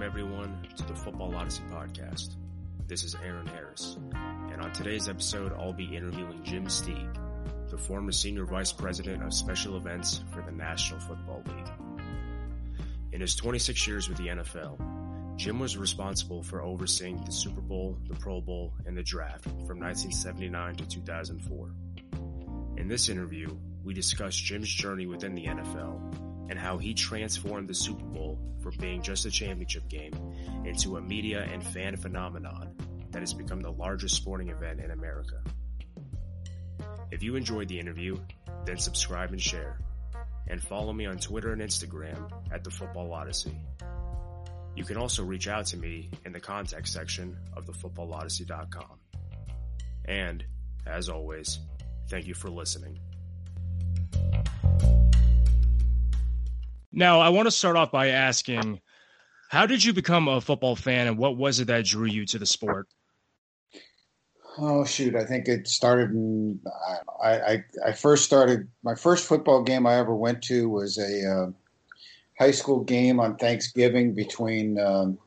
Welcome, everyone, to the Football Odyssey podcast. This is Aaron Harris, and on today's episode, I'll be interviewing Jim Steeg, the former Senior Vice President of Special Events for the National Football League. In his 26 years with the NFL, Jim was responsible for overseeing the Super Bowl, the Pro Bowl, and the draft from 1979 to 2004. In this interview, we discuss Jim's journey within the NFL and how he transformed the Super Bowl from being just a championship game into a media and fan phenomenon that has become the largest sporting event in America. If you enjoyed the interview, then subscribe and share. And follow me on Twitter and Instagram at The Football Odyssey. You can also reach out to me in the contact section of thefootballodyssey.com. And, as always, thank you for listening. Now, I want to start off by asking how did you become a football fan and what was it that drew you to the sport? Oh shoot! I think it started in. I, I I first started my first football game I ever went to was a uh, high school game on Thanksgiving between um,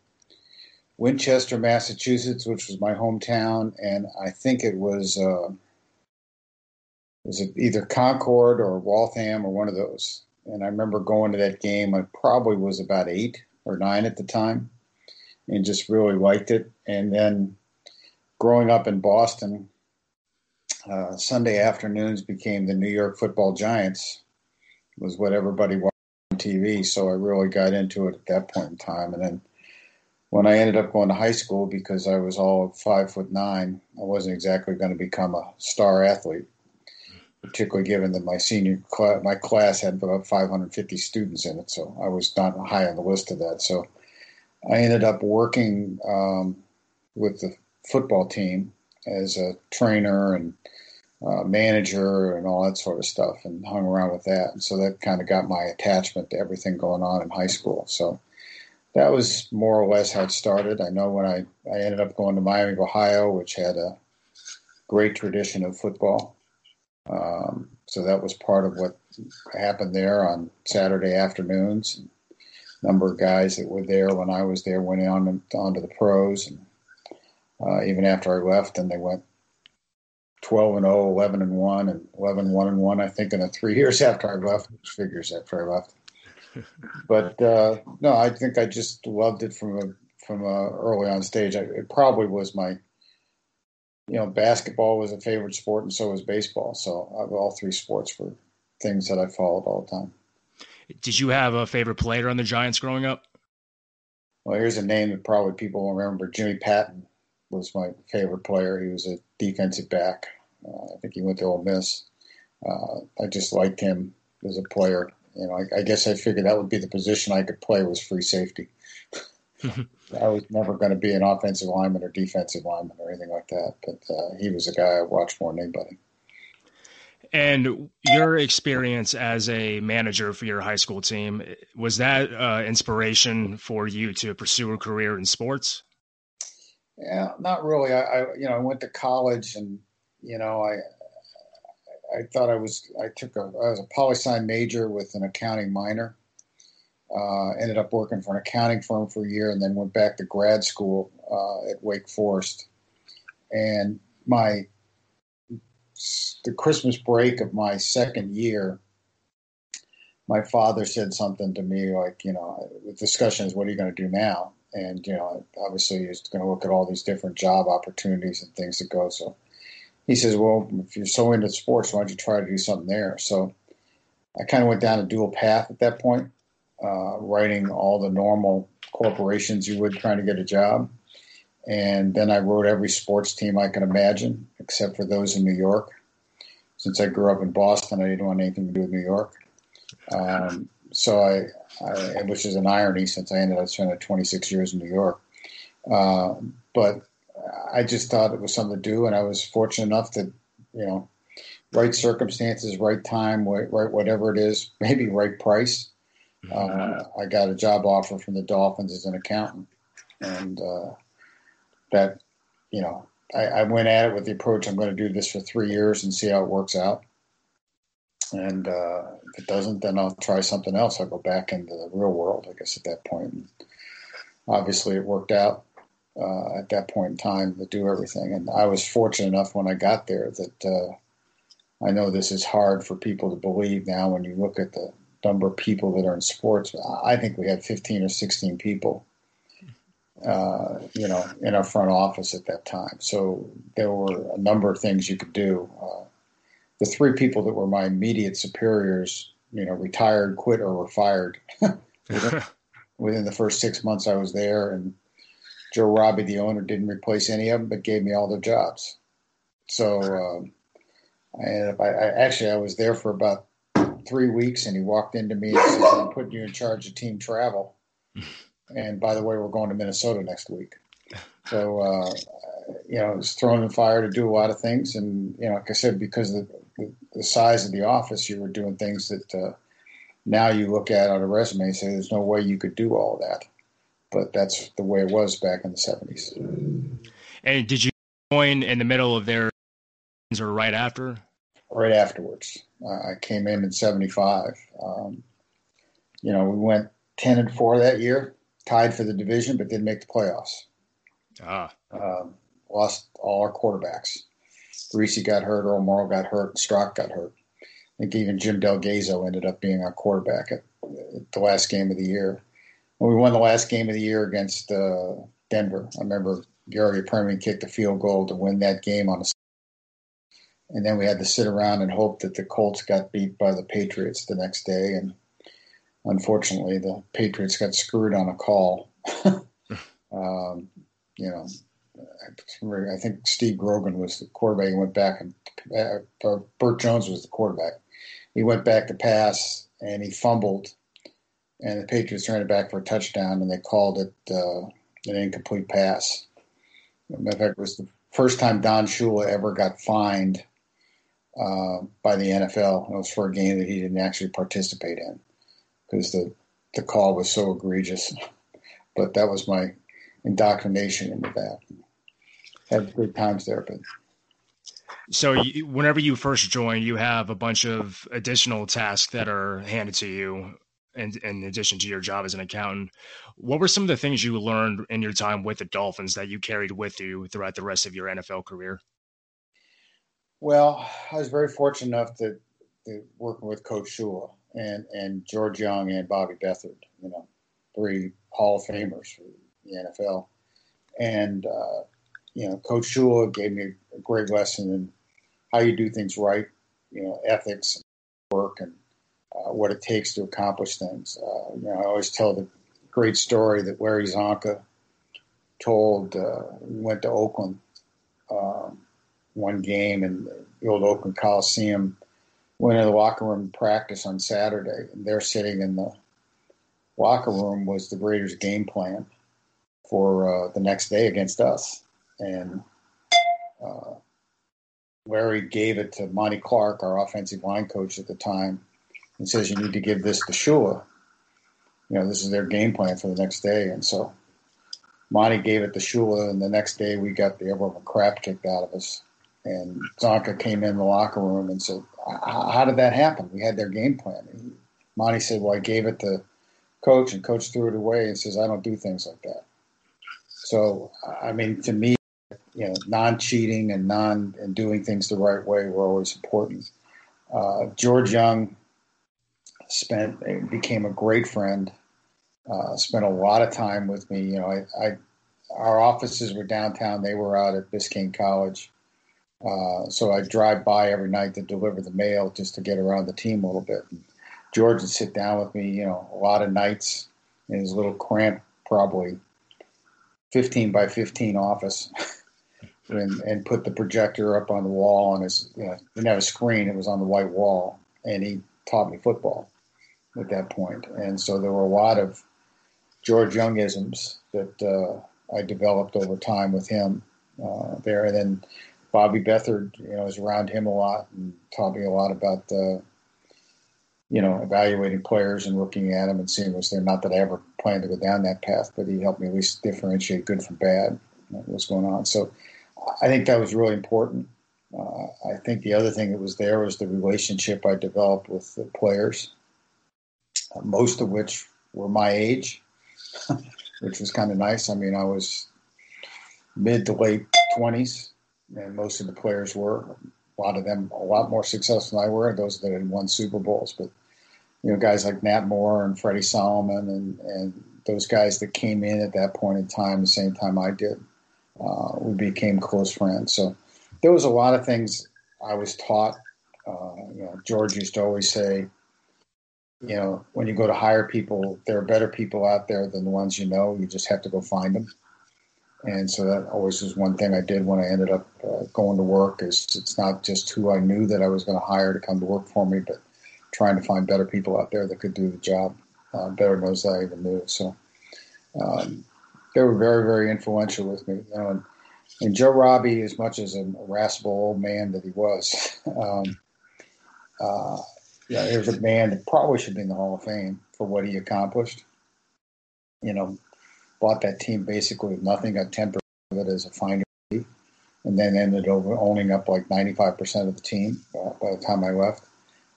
Winchester, Massachusetts, which was my hometown, and I think it was uh, was it either Concord or Waltham or one of those and I remember going to that game. I probably was about eight or nine at the time, and just really liked it. And then growing up in Boston, uh, Sunday afternoons became the New York Football Giants. Was what everybody watched on TV, so I really got into it at that point in time. And then when I ended up going to high school, because I was all five foot nine, I wasn't exactly going to become a star athlete particularly given that my senior class, my class had about 550 students in it, so I was not high on the list of that. So I ended up working um, with the football team as a trainer and uh, manager and all that sort of stuff, and hung around with that. And so that kind of got my attachment to everything going on in high school. So that was more or less how it started. I know when I, I ended up going to Miami, Ohio, which had a great tradition of football. Um, so that was part of what happened there on Saturday afternoons. A number of guys that were there when I was there went on on to the pros, and uh, even after I left, and they went 12 and 0, 11 and 1, and 11 1 and 1. I think in the three years after I left, which figures after I left. but uh, no, I think I just loved it from a from a early on stage. I, it probably was my you know, basketball was a favorite sport, and so was baseball. So all three sports were things that I followed all the time. Did you have a favorite player on the Giants growing up? Well, here's a name that probably people will remember. Jimmy Patton was my favorite player. He was a defensive back. Uh, I think he went to Ole Miss. Uh, I just liked him as a player. You know, I, I guess I figured that would be the position I could play was free safety. I was never going to be an offensive lineman or defensive lineman or anything like that. But uh, he was a guy I watched more than anybody. And your experience as a manager for your high school team was that uh, inspiration for you to pursue a career in sports? Yeah, not really. I, I, you know I went to college and you know I I thought I was I took a I was a poli sci major with an accounting minor uh, ended up working for an accounting firm for a year and then went back to grad school uh, at Wake Forest. And my the Christmas break of my second year, my father said something to me like, you know, the discussion is, what are you going to do now? And, you know, obviously he's going to look at all these different job opportunities and things to go. So he says, well, if you're so into sports, why don't you try to do something there? So I kind of went down a dual path at that point uh, writing all the normal corporations you would trying to get a job. And then I wrote every sports team I can imagine, except for those in New York. Since I grew up in Boston, I didn't want anything to do with New York. Um, so I, I, which is an irony since I ended up spending 26 years in New York. Uh, but I just thought it was something to do, and I was fortunate enough to, you know, right circumstances, right time, right, right whatever it is, maybe right price. Uh, I got a job offer from the Dolphins as an accountant, and uh, that you know I, I, went at it with the approach I'm going to do this for three years and see how it works out. And uh, if it doesn't, then I'll try something else. I'll go back into the real world, I guess, at that point. And obviously it worked out uh, at that point in time to do everything. And I was fortunate enough when I got there that uh, I know this is hard for people to believe now when you look at the number of people that are in sports. I think we had 15 or 16 people, uh, you know, in our front office at that time. So there were a number of things you could do. Uh, the three people that were my immediate superiors, you know, retired, quit, or were fired within, within the first six months I was there. And Joe Robbie, the owner, didn't replace any of them, but gave me all their jobs. So um, I I, actually I was there for about three weeks, and he walked into me and said, "I'm putting you in charge of team travel." and by the way, we're going to Minnesota next week. So uh, you know, I was thrown in fire to do a lot of things, and you know, like I said, because of the, the size of the office, you were doing things that uh, now you look at on a resume and say, "There's no way you could do all that." but that's the way it was back in the 70s. And did you join in the middle of their or right after? Right afterwards. Uh, I came in in 75. Um, you know, we went 10 and 4 that year, tied for the division, but didn't make the playoffs. Ah. Um, lost all our quarterbacks. Griese got hurt, Earl Morrall got hurt, Strock got hurt. I think even Jim Del Gaizo ended up being our quarterback at, at the last game of the year when we won the last game of the year against uh, Denver. I remember Garo Yepremian kicked a field goal to win that game on a and then we had to sit around and hope that the Colts got beat by the Patriots the next day. And unfortunately, the Patriots got screwed on a call. um, you know, I think Steve Grogan was the quarterback. He went back and uh, Bert Jones was the quarterback. He went back to pass and he fumbled and the Patriots ran it back for a touchdown, and they called it uh, an incomplete pass. In fact, it was the first time Don Shula ever got fined uh, by the NFL. It was for a game that he didn't actually participate in because the the call was so egregious. but that was my indoctrination into that. Had good times there, but. So, you, whenever you first join, you have a bunch of additional tasks that are handed to you in, in addition to your job as an accountant. What were some of the things you learned in your time with the Dolphins that you carried with you throughout the rest of your NFL career? Well, I was very fortunate enough to, to working with Coach Shula and, and George Young and Bobby Beathard, you know, three Hall of Famers for the NFL. And, uh, you know, Coach Shula gave me a great lesson in how you do things right, you know, ethics, and work, and uh, what it takes to accomplish things. Uh, you know, I always tell the great story that Larry Csonka told. Uh, went to Oakland um, one game in the old Oakland Coliseum. Went in the locker room practice on Saturday, and they're sitting in the locker room was the Raiders' game plan for uh, the next day against us, and uh, Larry gave it to Monty Clark, our offensive line coach at the time, and says you need to give this to Shula. You know, this is their game plan for the next day. And so Monty gave it to Shula, and the next day we got the ever crap kicked out of us. And Csonka came in the locker room and said, "How did that happen? We had their game plan." And Monty said, "Well, I gave it to coach, and coach threw it away and says I don't do things like that." So, I mean, to me, you know, non-cheating and non and doing things the right way were always important. Uh, George Young spent became a great friend. Uh, spent a lot of time with me. You know, I, I our offices were downtown. They were out at Biscayne College. Uh, so I drive by every night to deliver the mail just to get around the team a little bit. And George would sit down with me, you know, a lot of nights in his little cramped, probably 15 by 15 office, and, and put the projector up on the wall on his, you know, didn't have a screen, it was on the white wall, and he taught me football at that point. And so there were a lot of George Youngisms that uh, I developed over time with him uh, there. And then Bobby Beathard, you know, was around him a lot and taught me a lot about, uh, you know, evaluating players and looking at them and seeing was there. Not that I ever planned to go down that path, but he helped me at least differentiate good from bad, what was going on. So I think that was really important. Uh, I think the other thing that was there was the relationship I developed with the players most of which were my age. which was kind of nice. I mean, I was mid to late twenties, and most of the players were. A lot of them a lot more successful than I were. Those that had won Super Bowls, but you know, guys like Nat Moore and Freddie Solomon and and those guys that came in at that point in time, the same time I did, uh, we became close friends. So there was a lot of things I was taught. Uh, you know, George used to always say, you know, when you go to hire people, there are better people out there than the ones you know. You just have to go find them. And so that always was one thing I did when I ended up uh, going to work. Is it's not just who I knew that I was going to hire to come to work for me, but trying to find better people out there that could do the job uh, better than those I even knew. So um, they were very, very influential with me. You know, and, and Joe Robbie, as much as an irascible old man that he was, um, uh, yeah, he was a man that probably should be in the Hall of Fame for what he accomplished. You know, bought that team basically with nothing, got 10% of it as a finder, and then ended over owning up like 95% of the team uh, by the time I left.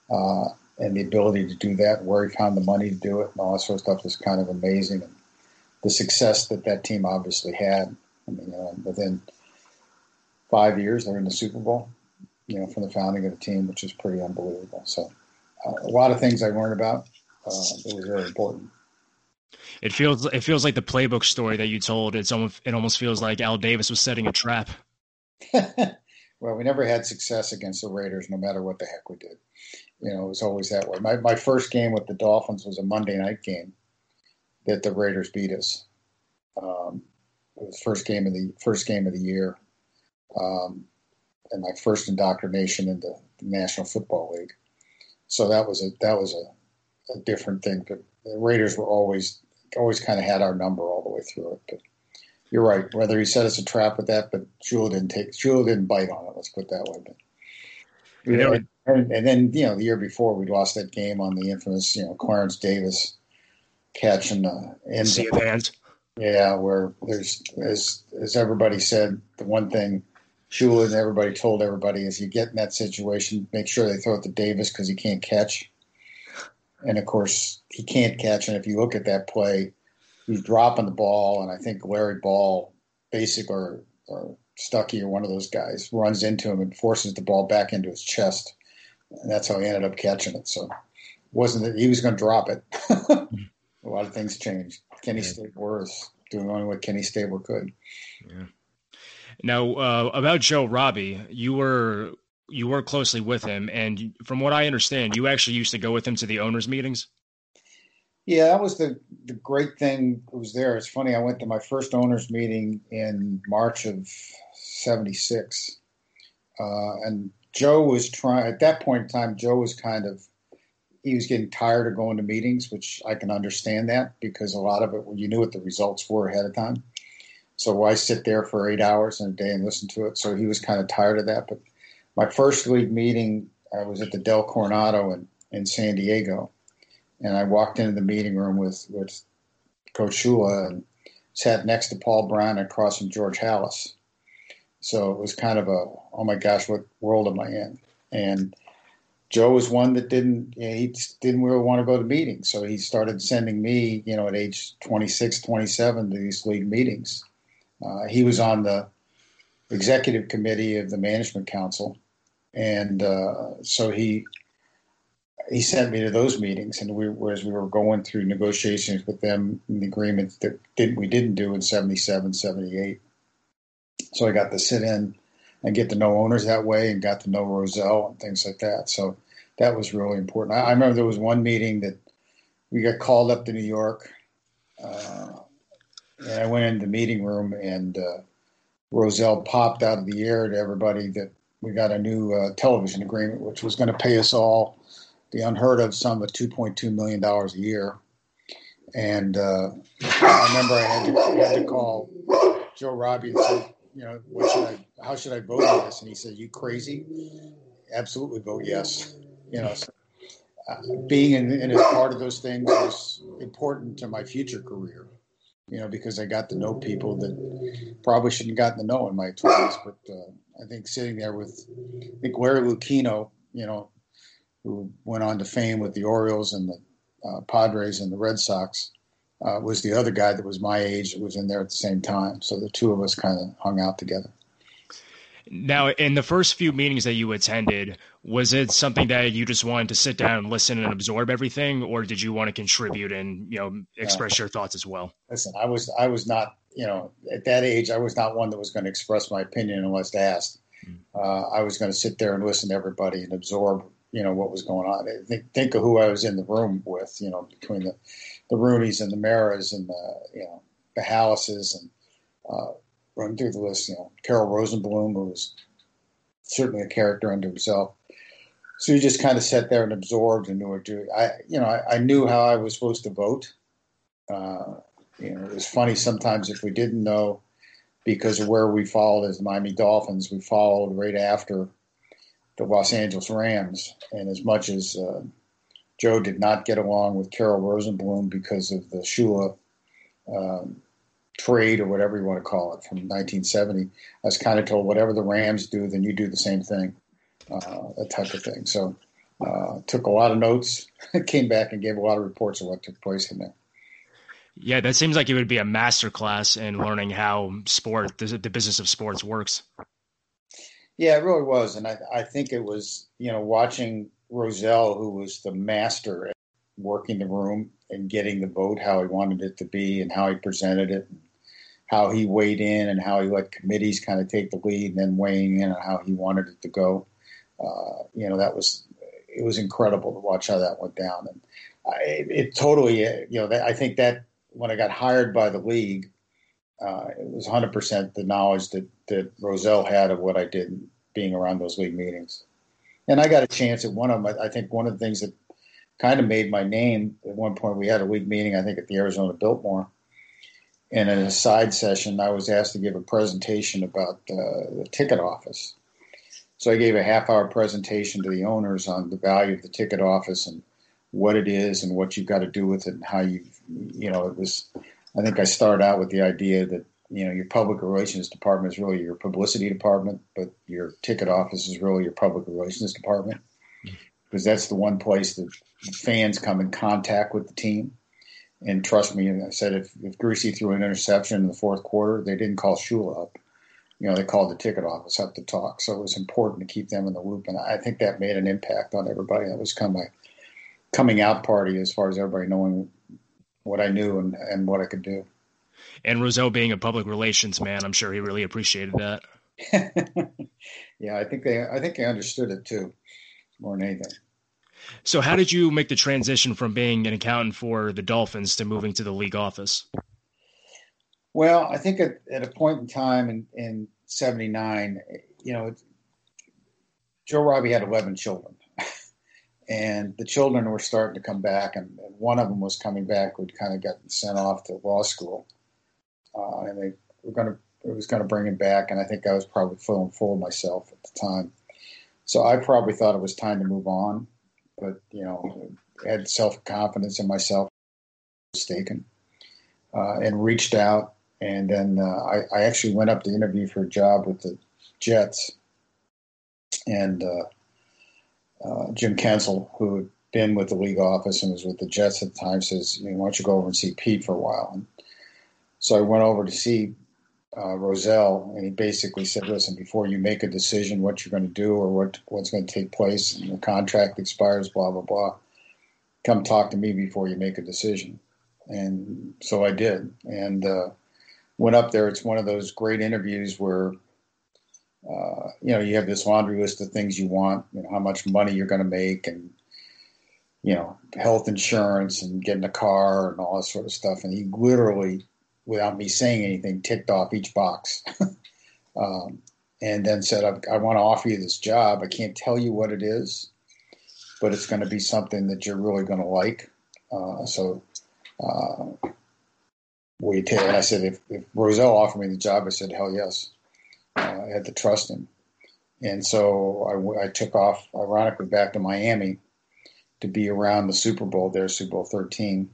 Uh, and the ability to do that, where he found the money to do it, and all that sort of stuff was kind of amazing. And the success that that team obviously had. I mean, uh, within five years, they're in the Super Bowl. You know, from the founding of the team, which is pretty unbelievable. So, uh, a lot of things I learned about. Uh, it was very important. It feels it feels like the playbook story that you told. It's almost it almost feels like Al Davis was setting a trap. well, we never had success against the Raiders, no matter what the heck we did. You know, it was always that way. My my first game with the Dolphins was a Monday night game that the Raiders beat us. Um, it was first game of the first game of the year, um, and my first indoctrination into the National Football League. So that was a that was a, a different thing. But the Raiders were always always kind of had our number all the way through it. But you're right. Whether he set us a trap with that, but Shula didn't take Shula didn't bite on it. Let's put it that way. But you know, and, and, then you know the year before we lost that game on the infamous you know Clarence Davis catch in the end. Yeah, where there's as as everybody said, the one thing Shula and everybody told everybody is you get in that situation, make sure they throw it to Davis because he can't catch. And of course, he can't catch. And if you look at that play, he's dropping the ball, and I think Larry Ball, basic or, or Stuckey or one of those guys, runs into him and forces the ball back into his chest, and that's how he ended up catching it. So, wasn't that he was going to drop it? a lot of things changed. Kenny yeah. Stabler was doing only what Kenny Stabler could. Yeah. Now, uh, about Joe Robbie, you were you work closely with him, and from what I understand, you actually used to go with him to the owners' meetings. Yeah, that was the the great thing. It was there. It's funny. I went to my first owners' meeting in March of '76, uh, and Joe was trying. At that point in time, Joe was kind of he was getting tired of going to meetings, which I can understand that because a lot of it, you knew what the results were ahead of time. So why sit there for eight hours in a day and listen to it? So he was kind of tired of that. But my first league meeting, I was at the Del Coronado in, in San Diego, and I walked into the meeting room with with Coach Shula and sat next to Paul Brown and across from George Halas. So it was kind of a, oh my gosh, what world am I in? And Joe was one that didn't you know, he didn't really want to go to meetings, so he started sending me, you know, at age 26, 27 to these league meetings. Uh, he was on the executive committee of the management council, and uh, so he he sent me to those meetings. And we, as we were going through negotiations with them, in the agreements that didn't we didn't do in 77, 78. So I got to sit in and get to know owners that way and got to know Rozelle and things like that. So that was really important. I, I remember there was one meeting that we got called up to New York. Uh, and I went into the meeting room and uh, Rozelle popped out of the air to everybody that we got a new uh, television agreement, which was going to pay us all the unheard of sum of $2.2 million a year. And uh, I remember I had to, had to call Joe Robbie and say, you know, what should I, how should I vote on this? And he said, you crazy? Absolutely vote yes. You know, so, uh, being in, in as part of those things was important to my future career, you know, because I got to know people that probably shouldn't have gotten to know in my 20s. But uh, I think sitting there with, I think Larry Lucchino, you know, who went on to fame with the Orioles and the uh, Padres and the Red Sox, uh, was the other guy that was my age that was in there at the same time. So the two of us kind of hung out together. Now, in the first few meetings that you attended, was it something that you just wanted to sit down and listen and absorb everything, or did you want to contribute and you know express your thoughts as well? Listen, I was I was not you know at that age I was not one that was going to express my opinion unless asked. Mm. Uh, I was going to sit there and listen to everybody and absorb you know what was going on. Think think of who I was in the room with, you know, between the the Rooneys and the Maras and the you know the Hallises and uh, run through the list. You know, Carroll Rosenbloom, who was certainly a character unto himself. So you just kind of sat there and absorbed and knew what to. I, you know, I, I knew how I was supposed to vote. Uh, you know, it was funny sometimes if we didn't know because of where we followed as Miami Dolphins, we followed right after the Los Angeles Rams. And as much as uh, Joe did not get along with Carroll Rosenbloom because of the Shula um, trade or whatever you want to call it from 1970. I was kind of told whatever the Rams do, then you do the same thing, uh, that type of thing. So uh, took a lot of notes, came back and gave a lot of reports of what took place in there. Yeah, that seems like it would be a master class in learning how sport, the, business of sports works. Yeah, it really was, and I, I think it was you know watching Rozelle, who was the master at working the room and getting the vote how he wanted it to be and how he presented it, and how he weighed in and how he let committees kind of take the lead and then weighing in on how he wanted it to go. Uh, you know, that was it was incredible to watch how that went down, and I, it totally, you know, I think that when I got hired by the league, uh, it was 100% the knowledge that that Rozelle had of what I did being around those league meetings, and I got a chance at one of them. I think one of the things that kind of made my name at one point we had a league meeting I think at the Arizona Biltmore and in a side session, I was asked to give a presentation about uh, the ticket office. So I gave a half hour presentation to the owners on the value of the ticket office and what it is and what you've got to do with it and how you, you know, it was. I think I started out with the idea that you know your public relations department is really your publicity department, but your ticket office is really your public relations department mm-hmm. because that's the one place that fans come in contact with the team and trust me, I said if, if Griese threw an interception in the fourth quarter, they didn't call Shula up. You know, they called the ticket office up to talk. So it was important to keep them in the loop. And I think that made an impact on everybody. That was kind of my coming out party as far as everybody knowing what I knew and, and what I could do. And Rozelle being a public relations man, I'm sure he really appreciated that. yeah, I think they I think they understood it too, more than anything. So, how did you make the transition from being an accountant for the Dolphins to moving to the league office? Well, I think at, at a point in time in, in 79, you know, Joe Robbie had 11 children. And the children were starting to come back, and, one of them was coming back who'd kind of gotten sent off to law school. Uh, and they were going to, it was going to bring him back, and I think I was probably feeling full of myself at the time. So I probably thought it was time to move on but you know, had self confidence in myself, mistaken, uh, and reached out. And then uh, I, I, actually went up to interview for a job with the Jets, and uh, uh, Jim Kensil, who had been with the league office and was with the Jets at the time, says, you know, "Why don't you go over and see Pete for a while?" And so I went over to see uh, Rozelle, and he basically said, "Listen, before you make a decision what you're going to do or what what's going to take place, and the contract expires, blah blah blah, come talk to me before you make a decision." And so I did, and uh, went up there. It's one of those great interviews where uh, you know you have this laundry list of things you want, you know how much money you're going to make, and you know health insurance and getting a car and all that sort of stuff. And he literally without me saying anything, ticked off each box. um, and then said, I, I want to offer you this job. I can't tell you what it is, but it's going to be something that you're really going to like. Uh, so, uh, will you take And I said, if, if Rozelle offered me the job, I said, hell yes. Uh, I had to trust him. And so I, I took off, ironically, back to Miami to be around the Super Bowl there, Super Bowl 13,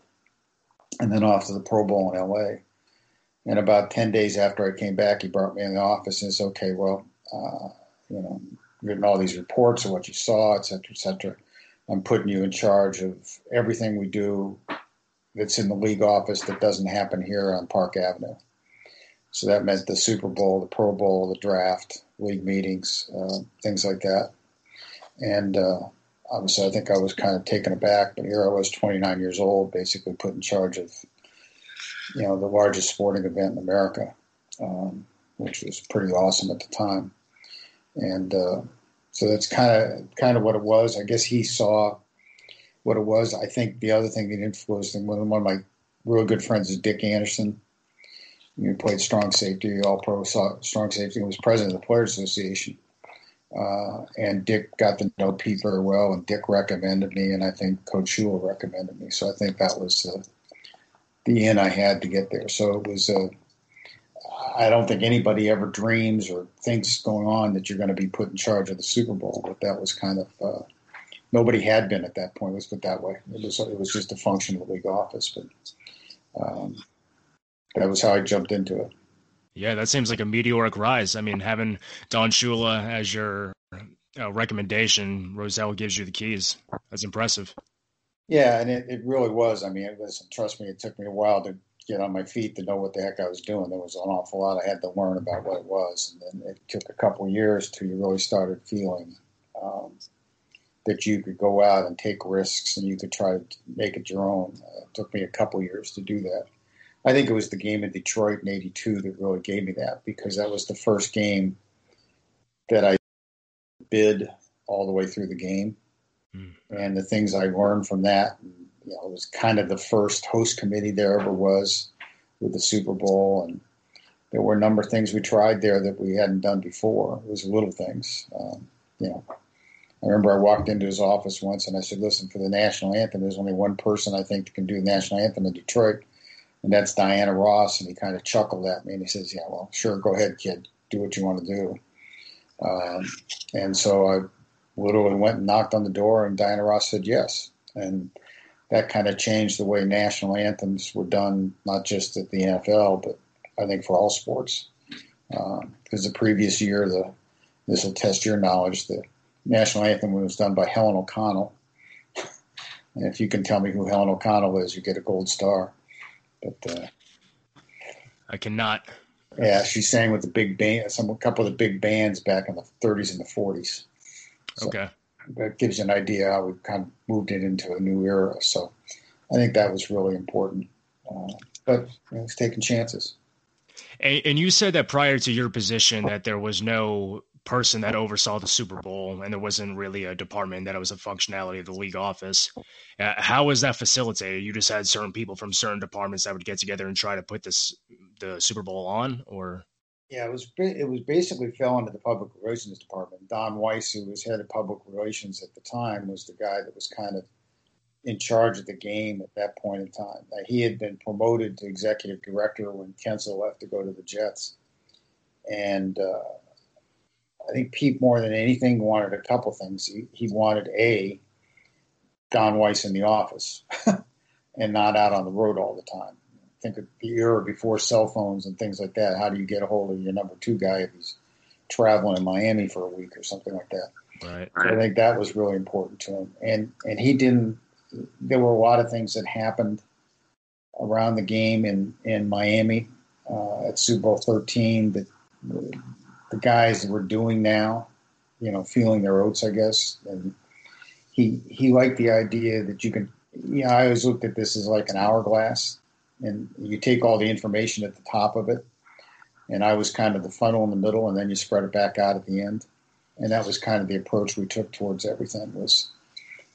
and then off to the Pro Bowl in LA. And about 10 days after I came back, he brought me in the office and said, okay, well, uh, you know, written all these reports of what you saw, et cetera, et cetera. I'm putting you in charge of everything we do that's in the league office that doesn't happen here on Park Avenue. So that meant the Super Bowl, the Pro Bowl, the draft, league meetings, uh, things like that. And uh, obviously, I think I was kind of taken aback, but here I was, 29 years old, basically put in charge of, you know, the largest sporting event in America, um, which was pretty awesome at the time. And uh, so that's kind of kind of what it was. I guess he saw what it was. I think the other thing that influenced him, one of my real good friends is Dick Anderson. He played strong safety, all pro strong safety, and was president of the Players Association. Uh, and Dick got to know Pete very well, and Dick recommended me, and I think Coach Shula recommended me. So I think that was uh, the end I had to get there. So it was. Uh, I don't think anybody ever dreams or thinks going on that you're going to be put in charge of the Super Bowl, but that was kind of uh, nobody had been at that point. Let's put it that way. It was it was just a function of the league office, but um, that was how I jumped into it. Yeah, that seems like a meteoric rise. I mean, having Don Shula as your uh, recommendation, Rozelle gives you the keys. That's impressive. Yeah, and it, it really was. I mean, it was, trust me, it took me a while to get on my feet to know what the heck I was doing. There was an awful lot I had to learn about what it was. And then it took a couple of years till you really started feeling um, that you could go out and take risks and you could try to make it your own. Uh, it took me a couple of years to do that. I think it was the game in Detroit in '82 that really gave me that because that was the first game that I bid all the way through the game, mm. and the things I learned from that. You know, it was kind of the first host committee there ever was with the Super Bowl, and there were a number of things we tried there that we hadn't done before. It was little things, um, you know. I remember I walked into his office once and I said, "Listen, for the national anthem, there's only one person I think that can do the national anthem in Detroit, and that's Diana Ross. And he kind of chuckled at me and he says, Yeah, well, sure, go ahead, kid, do what you want to do. Um, and so I literally went and knocked on the door, and Diana Ross said yes. And that kind of changed the way national anthems were done, not just at the NFL, but I think for all sports. Because um, the previous year, the this will test your knowledge. The national anthem was done by Helen O'Connell. and if you can tell me who Helen O'Connell is, you get a gold star. But uh, I cannot. Yeah, she sang with the big band, some a couple of the big bands back in the 30s and the 40s. So okay, that gives you an idea how we kind of moved it into a new era. So I think that was really important. Uh, but you know, it's taking chances. And, and you said that prior to your position that there was no person that oversaw the Super Bowl, and there wasn't really a department that it was a functionality of the league office. Uh, how was that facilitated? You just had certain people from certain departments that would get together and try to put this the Super Bowl on, or yeah, it was it was basically fell into the public relations department. Don Weiss, who was head of public relations at the time, was the guy that was kind of in charge of the game at that point in time. Uh, he had been promoted to executive director when Kensil left to go to the Jets, and uh, I think Pete more than anything wanted a couple things. He, he wanted a Don Weiss in the office and not out on the road all the time. Think of the era before cell phones and things like that. How do you get a hold of your number two guy if he's traveling in Miami for a week or something like that? Right. So I think that was really important to him. And and he didn't. There were a lot of things that happened around the game in in Miami uh, at Super Bowl 13 that the guys were doing now, you know, feeling their oats, I guess. And he he liked the idea that you can. You know, I always looked at this as like an hourglass, and you take all the information at the top of it, and I was kind of the funnel in the middle, and then you spread it back out at the end. And that was kind of the approach we took towards everything was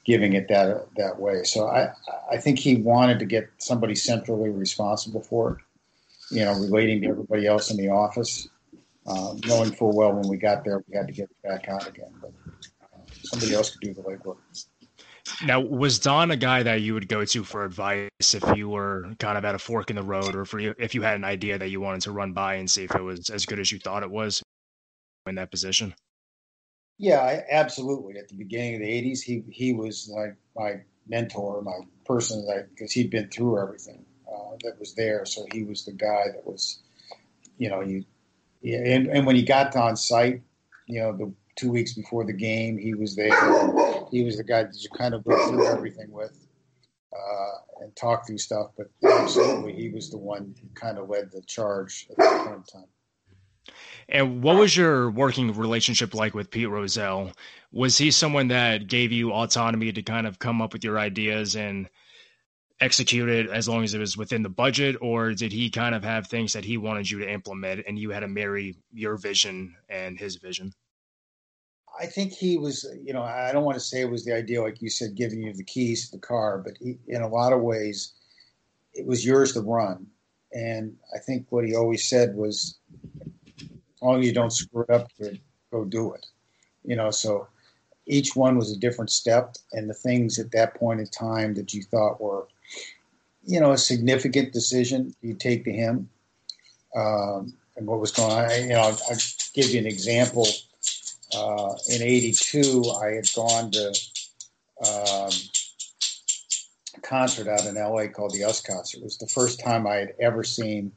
giving it that that way. So I I think he wanted to get somebody centrally responsible for it, you know, relating to everybody else in the office uh, knowing full well when we got there we had to get it back out again. But uh, somebody else could do the legwork. Now, was Don a guy that you would go to for advice if you were kind of at a fork in the road, or for you, if you had an idea that you wanted to run by and see if it was as good as you thought it was in that position? Yeah, I, absolutely. At the beginning of the '80s, he he was like my mentor, my person that because he'd been through everything uh, that was there. So he was the guy that was, you know, you yeah, and, and when he got on site, you know, the two weeks before the game, he was there. He was the guy that you kind of go through everything with. uh, and talk through stuff. But absolutely, he was the one who kind of led the charge at that point in time. And what was your working relationship like with Pete Rozelle? Was he someone that gave you autonomy to kind of come up with your ideas and execute it as long as it was within the budget, or did he kind of have things that he wanted you to implement and you had to marry your vision and his vision? I think he was, you know, I don't want to say it was the idea, like you said, giving you the keys to the car, but he, in a lot of ways, it was yours to run. And I think what he always said was, as long as you don't screw it up, go do it. You know, so each one was a different step, and the things at that point in time that you thought were, you know, a significant decision, you take to him. Um, and what was going on, I, you know, I'll, I'll give you an example uh, in 82, I had gone to um, a concert out in LA called the US Concert. It was the first time I had ever seen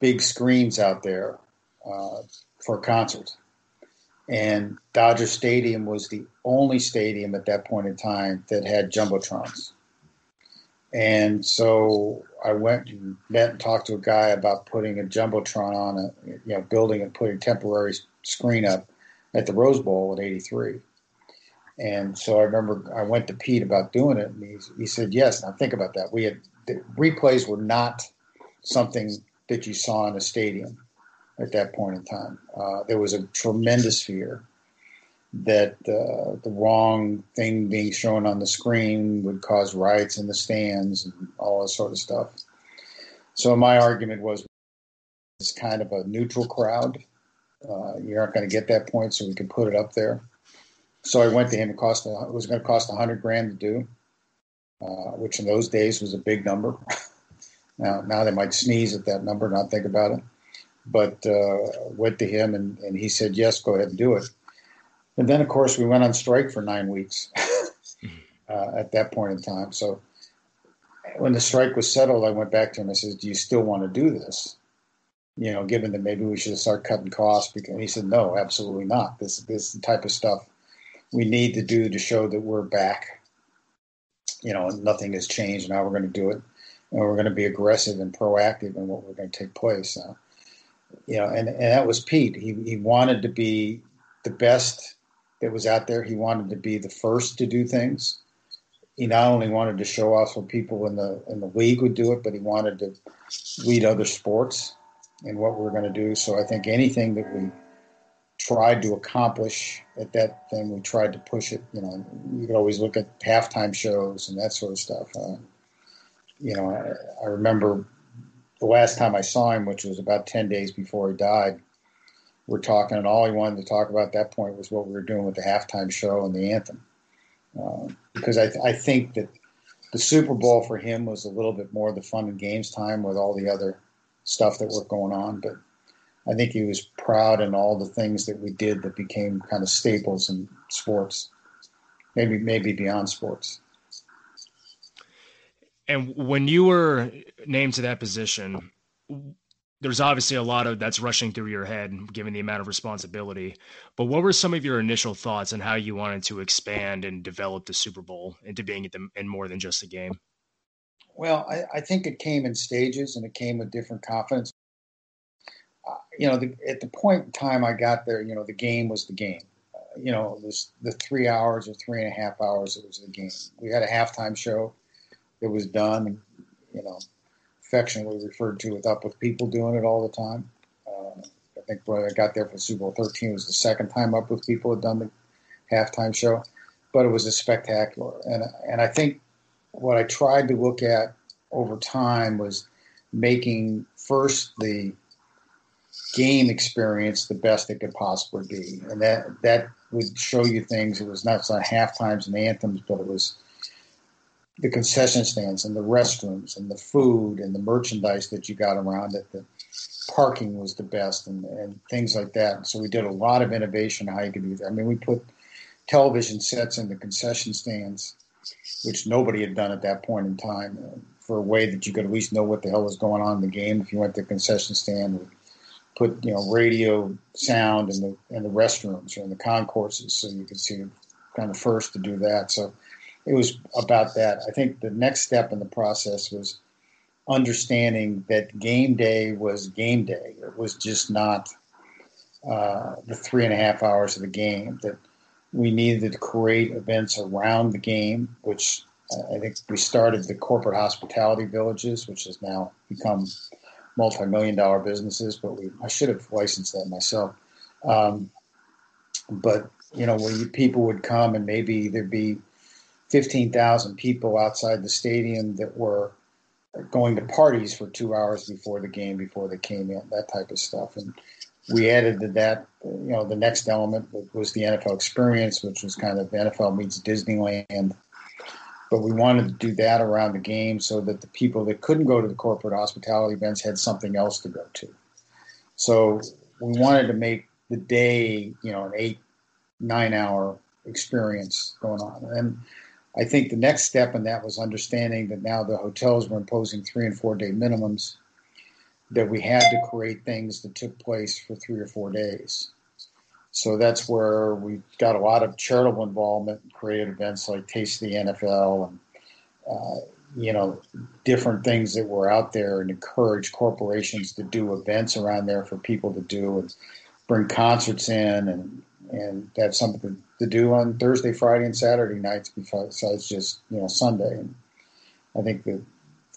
big screens out there uh, for a concert. And Dodger Stadium was the only stadium at that point in time that had jumbotrons. And so I went and met and talked to a guy about putting a jumbotron on a you know building and putting temporary screen up at the Rose Bowl in '83. And so I remember I went to Pete about doing it, and he, he said, "Yes." Now think about that. We had replays were not something that you saw in a stadium at that point in time. Uh, there was a tremendous fear that uh, the wrong thing being shown on the screen would cause riots in the stands and all that sort of stuff. So my argument was it's kind of a neutral crowd uh, you aren't going to get that point, so we can put it up there. So I went to him. It cost it was going to cost a hundred grand to do, uh, which in those days was a big number. now now they might sneeze at that number, not think about it. But uh, went to him, and, and he said yes, go ahead and do it. And then of course we went on strike for nine weeks uh, at that point in time. So when the strike was settled, I went back to him. And I said, "Do you still want to do this?" you know, given that maybe we should start cutting costs. Because he said, no, absolutely not. This, this is the type of stuff we need to do to show that we're back. You know, nothing has changed. Now we're going to do it, and we're going to be aggressive and proactive in what we're going to take place. Uh, you know, and, and that was Pete. He he wanted to be the best that was out there. He wanted to be the first to do things. He not only wanted to show off so people in the in the league would do it, but he wanted to lead other sports and what we're going to do. So I think anything that we tried to accomplish at that thing, we tried to push it. You know, you could always look at halftime shows and that sort of stuff. Uh, you know, I, I, remember the last time I saw him, which was about 10 days before he died, we're talking, and all he wanted to talk about at that point was what we were doing with the halftime show and the anthem. Uh, because I, I think that the Super Bowl for him was a little bit more the fun and games time with all the other stuff that were going on. But I think he was proud in all the things that we did that became kind of staples in sports, maybe maybe beyond sports. And when you were named to that position, there's obviously a lot of that's rushing through your head given the amount of responsibility. But what were some of your initial thoughts on how you wanted to expand and develop the Super Bowl into being the, in more than just a game? Well, I, I, think it came in stages and it came with different confidence. Uh, you know, the, at the point in time I got there, you know, the game was the game. Uh, you know, this, the three hours or three and a half hours, it was the game. We had a halftime show that was done, you know, affectionately referred to with Up With People doing it all the time. Uh, I think when I got there for Super Bowl 13, it was the second time Up With People had done the halftime show, but it was a spectacular. And, and I think what I tried to look at over time was making first the game experience the best it could possibly be, and that that would show you things. It was not only half times and anthems, but it was the concession stands and the restrooms and the food and the merchandise that you got around it. The parking was the best and, and things like that. So we did a lot of innovation how you could do that. I mean, we put television sets in the concession stands which nobody had done at that point in time, uh, for a way that you could at least know what the hell was going on in the game. If you went to the concession stand, we put you know radio sound in the in the restrooms or in the concourses, so you could see kind of first to do that. So it was about that. I think the next step in the process was understanding that game day was game day. It was just not uh, the three and a half hours of the game. That we needed to create events around the game, which I think we started the corporate hospitality villages, which has now become multi-million dollar businesses. But we, I should have licensed that myself. Um, but you know, where you, people would come and maybe there'd be fifteen thousand people outside the stadium that were going to parties for two hours before the game, before they came in, that type of stuff. And we added to that, you know, the next element was the NFL experience, which was kind of NFL meets Disneyland. But we wanted to do that around the game so that the people that couldn't go to the corporate hospitality events had something else to go to. So we wanted to make the day, you know, an eight, nine hour experience going on. And I think the next step in that was understanding that now the hotels were imposing three and four day minimums, that we had to create things that took place for three or four days. So that's where we got a lot of charitable involvement, and created events like Taste of the NFL and, uh, you know, different things that were out there and encourage corporations to do events around there for people to do and bring concerts in and and have something to do on Thursday, Friday, and Saturday nights besides just you know Sunday. And I think the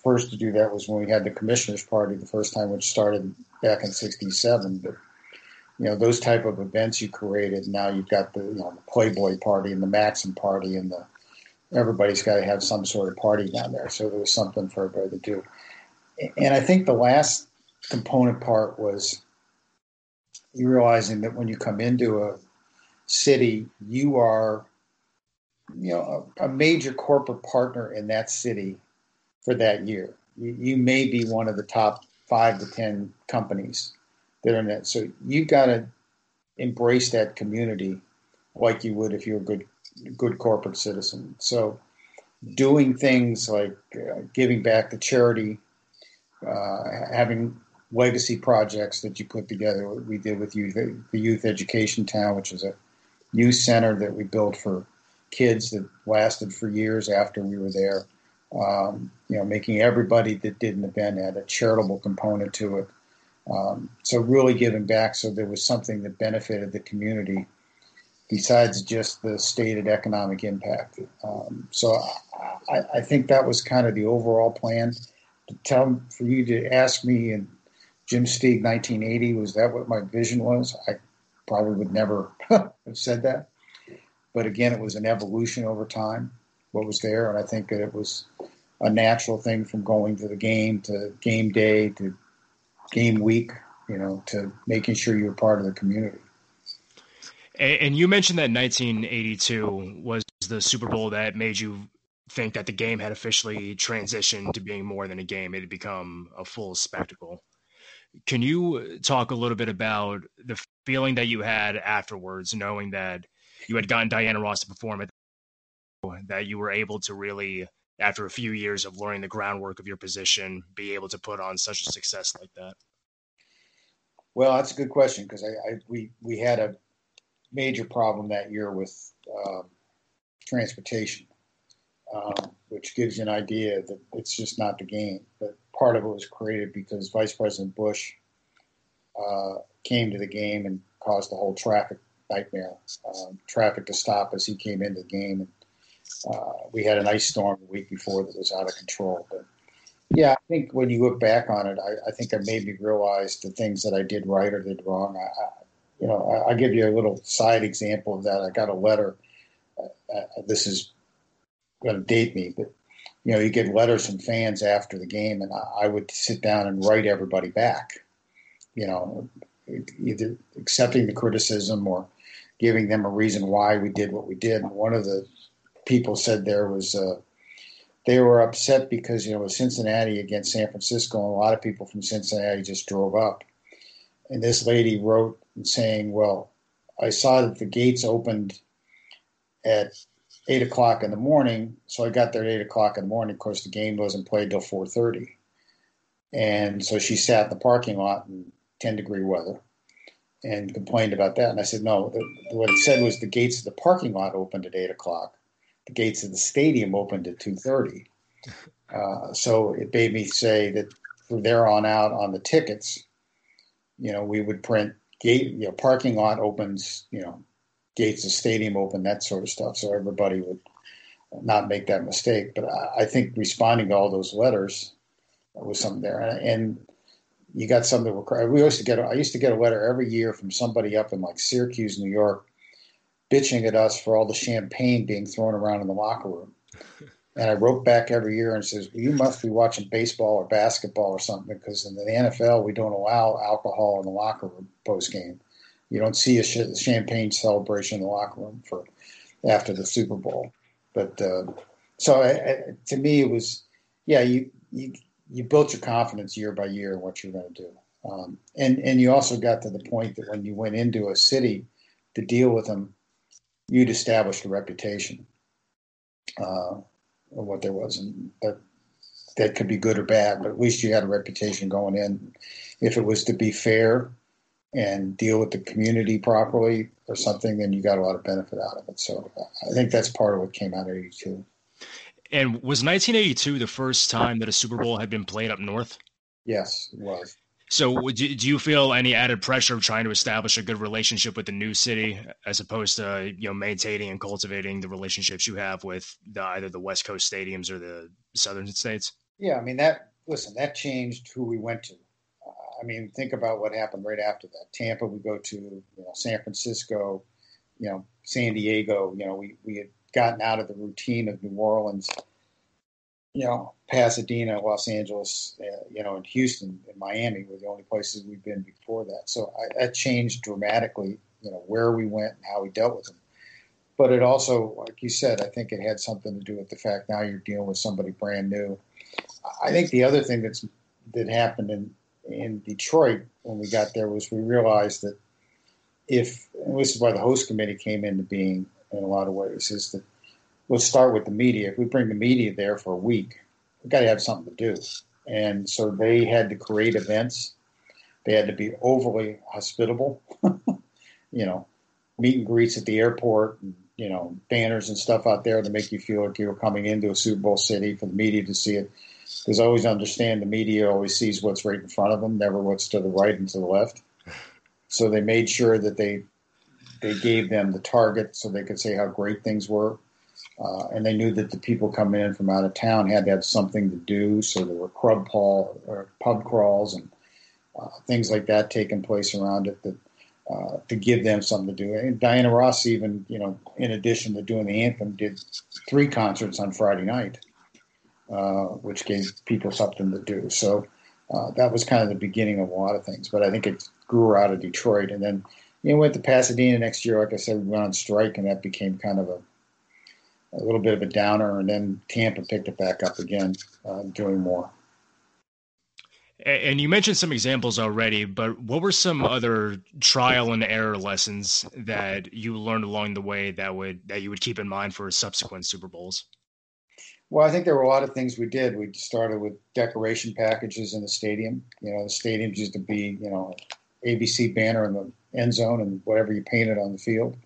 first to do that was when we had the commissioners party the first time, which started back in '67. But you know those type of events you created. Now you've got the you know the Playboy party and the Maxim party and the everybody's got to have some sort of party down there. So there was something for everybody to do. And I think the last component part was you realizing that when you come into a city, you are, you know, a, a major corporate partner in that city for that year. You, you, may be one of the top five to ten companies that are in it. So you've got to embrace that community like you would if you're a good good corporate citizen. So doing things like uh, giving back to charity, uh, having legacy projects that you put together. We did with youth, the Youth Education Town, which is a youth center that we built for kids that lasted for years after we were there. Um, you know, making everybody that did an event had a charitable component to it. Um, so really giving back, so there was something that benefited the community besides just the stated economic impact. Um, so I, I, think that was kind of the overall plan. To tell for you to ask me in Jim Steeg 1980 was that what my vision was? I probably would never have said that. But again, it was an evolution over time, what was there. And I think that it was a natural thing from going to the game to game day to game week, you know, to making sure you're part of the community. And you mentioned that 1982 was the Super Bowl that made you think that the game had officially transitioned to being more than a game. It had become a full spectacle. Can you talk a little bit about the feeling that you had afterwards, knowing that you had gotten Diana Ross to perform it, that you were able to really, after a few years of learning the groundwork of your position, be able to put on such a success like that? Well, that's a good question because I, I, we we had a major problem that year with um, transportation, um, which gives you an idea that it's just not the game. But part of it was created because Vice President Bush uh, came to the game and caused the whole traffic nightmare, um, traffic to stop as he came into the game. And, uh, we had an ice storm the week before that was out of control. But yeah, I think when you look back on it, I, I think it made me realize the things that I did right or did wrong. I, I you know, I, give you a little side example of that. I got a letter. Uh, uh this is going to date me, but you know, you get letters from fans after the game, and I, I would sit down and write everybody back you know, either accepting the criticism or giving them a reason why we did what we did. And one of the people said there was uh, they were upset because you know it was Cincinnati against San Francisco, and a lot of people from Cincinnati just drove up. And this lady wrote saying, "Well, I saw that the gates opened at eight o'clock in the morning, so I got there at eight o'clock in the morning. Of course, the game wasn't played till four thirty, and so she sat in the parking lot and 10 degree weather and complained about that. And I said, no, the, what it said was the gates of the parking lot opened at eight o'clock. The gates of the stadium opened at 2.30. Uh, so it made me say that from there on out on the tickets, you know, we would print gate, you know, parking lot opens, you know, gates of stadium open, that sort of stuff. So everybody would not make that mistake. But I, I think responding to all those letters was something there. and, and you got something that we used to get, I used to get a letter every year from somebody up in like Syracuse, New York, bitching at us for all the champagne being thrown around in the locker room. And I wrote back every year and says, well, "You must be watching baseball or basketball or something because in the NFL we don't allow alcohol in the locker room post game. You don't see a champagne celebration in the locker room for after the Super Bowl." But uh, so I, to me, it was yeah, you you you built your confidence year by year in what you're going to do, um, and and you also got to the point that when you went into a city to deal with them, you'd established a reputation. Uh, of what there was, and that that could be good or bad, but at least you had a reputation going in. If it was to be fair and deal with the community properly or something, then you got a lot of benefit out of it. So I think that's part of what came out of '82. And was 1982 the first time that a Super Bowl had been played up north? Yes, it was. So, do, you feel any added pressure of trying to establish a good relationship with the new city, as opposed to you know maintaining and cultivating the relationships you have with the, either the West Coast stadiums or the southern states? Yeah, I mean that. Listen, that changed who we went to. Uh, I mean, think about what happened right after that. Tampa, we go to you know, San Francisco, you know, San Diego. You know, we we had gotten out of the routine of New Orleans you know, Pasadena, Los Angeles, uh, you know, and Houston and Miami were the only places we've been before that. So I, that changed dramatically, you know, where we went and how we dealt with them. But it also, like you said, I think it had something to do with the fact now you're dealing with somebody brand new. I think the other thing that's that happened in in Detroit when we got there was we realized that if this is why the host committee came into being in a lot of ways is that let's start with the media. If we bring the media there for a week, we've got to have something to do. And so they had to create events. They had to be overly hospitable, you know, meet and greets at the airport, and, you know, banners and stuff out there to make you feel like you were coming into a Super Bowl city for the media to see it. Because I always understand the media always sees what's right in front of them, never what's to the right and to the left. So they made sure that they they gave them the target so they could say how great things were. Uh, and they knew that the people coming in from out of town had to have something to do. So there were crub paul or pub crawls and uh, things like that taking place around it that uh, to give them something to do. And Diana Ross, even you know, in addition to doing the anthem, did three concerts on Friday night, uh, which gave people something to do. So uh, that was kind of the beginning of a lot of things. But I think it grew out of Detroit, and then you know went to Pasadena next year. Like I said, we went on strike, and that became kind of a a little bit of a downer, and then Tampa picked it back up again, uh, doing more. And you mentioned some examples already, but what were some other trial and error lessons that you learned along the way that would that you would keep in mind for subsequent Super Bowls? Well, I think there were a lot of things we did. We started with decoration packages in the stadium. You know, the stadiums used to be, you know, ABC banner in the end zone and whatever you painted on the field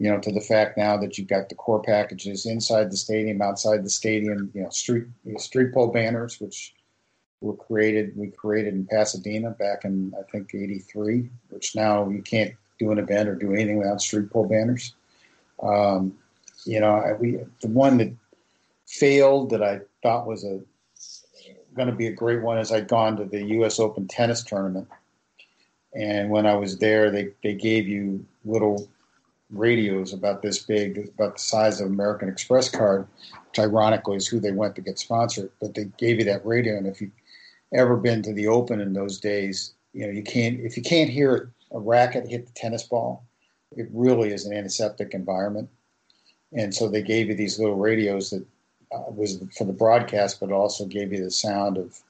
you know, to the fact now that you've got the core packages inside the stadium, outside the stadium, you know, street street pole banners, which were created we created in Pasadena back in I think '83, which now you can't do an event or do anything without street pole banners. Um, you know, we the one that failed that I thought was a going to be a great one is I'd gone to the U.S. Open tennis tournament, and when I was there, they they gave you little radios about this big, about the size of American Express card, which ironically is who they went to get sponsored. But they gave you that radio, and if you ever been to the Open in those days, you know you can't if you can't hear a racket hit the tennis ball, it really is an antiseptic environment. And so they gave you these little radios that uh, was for the broadcast, but also gave you the sound of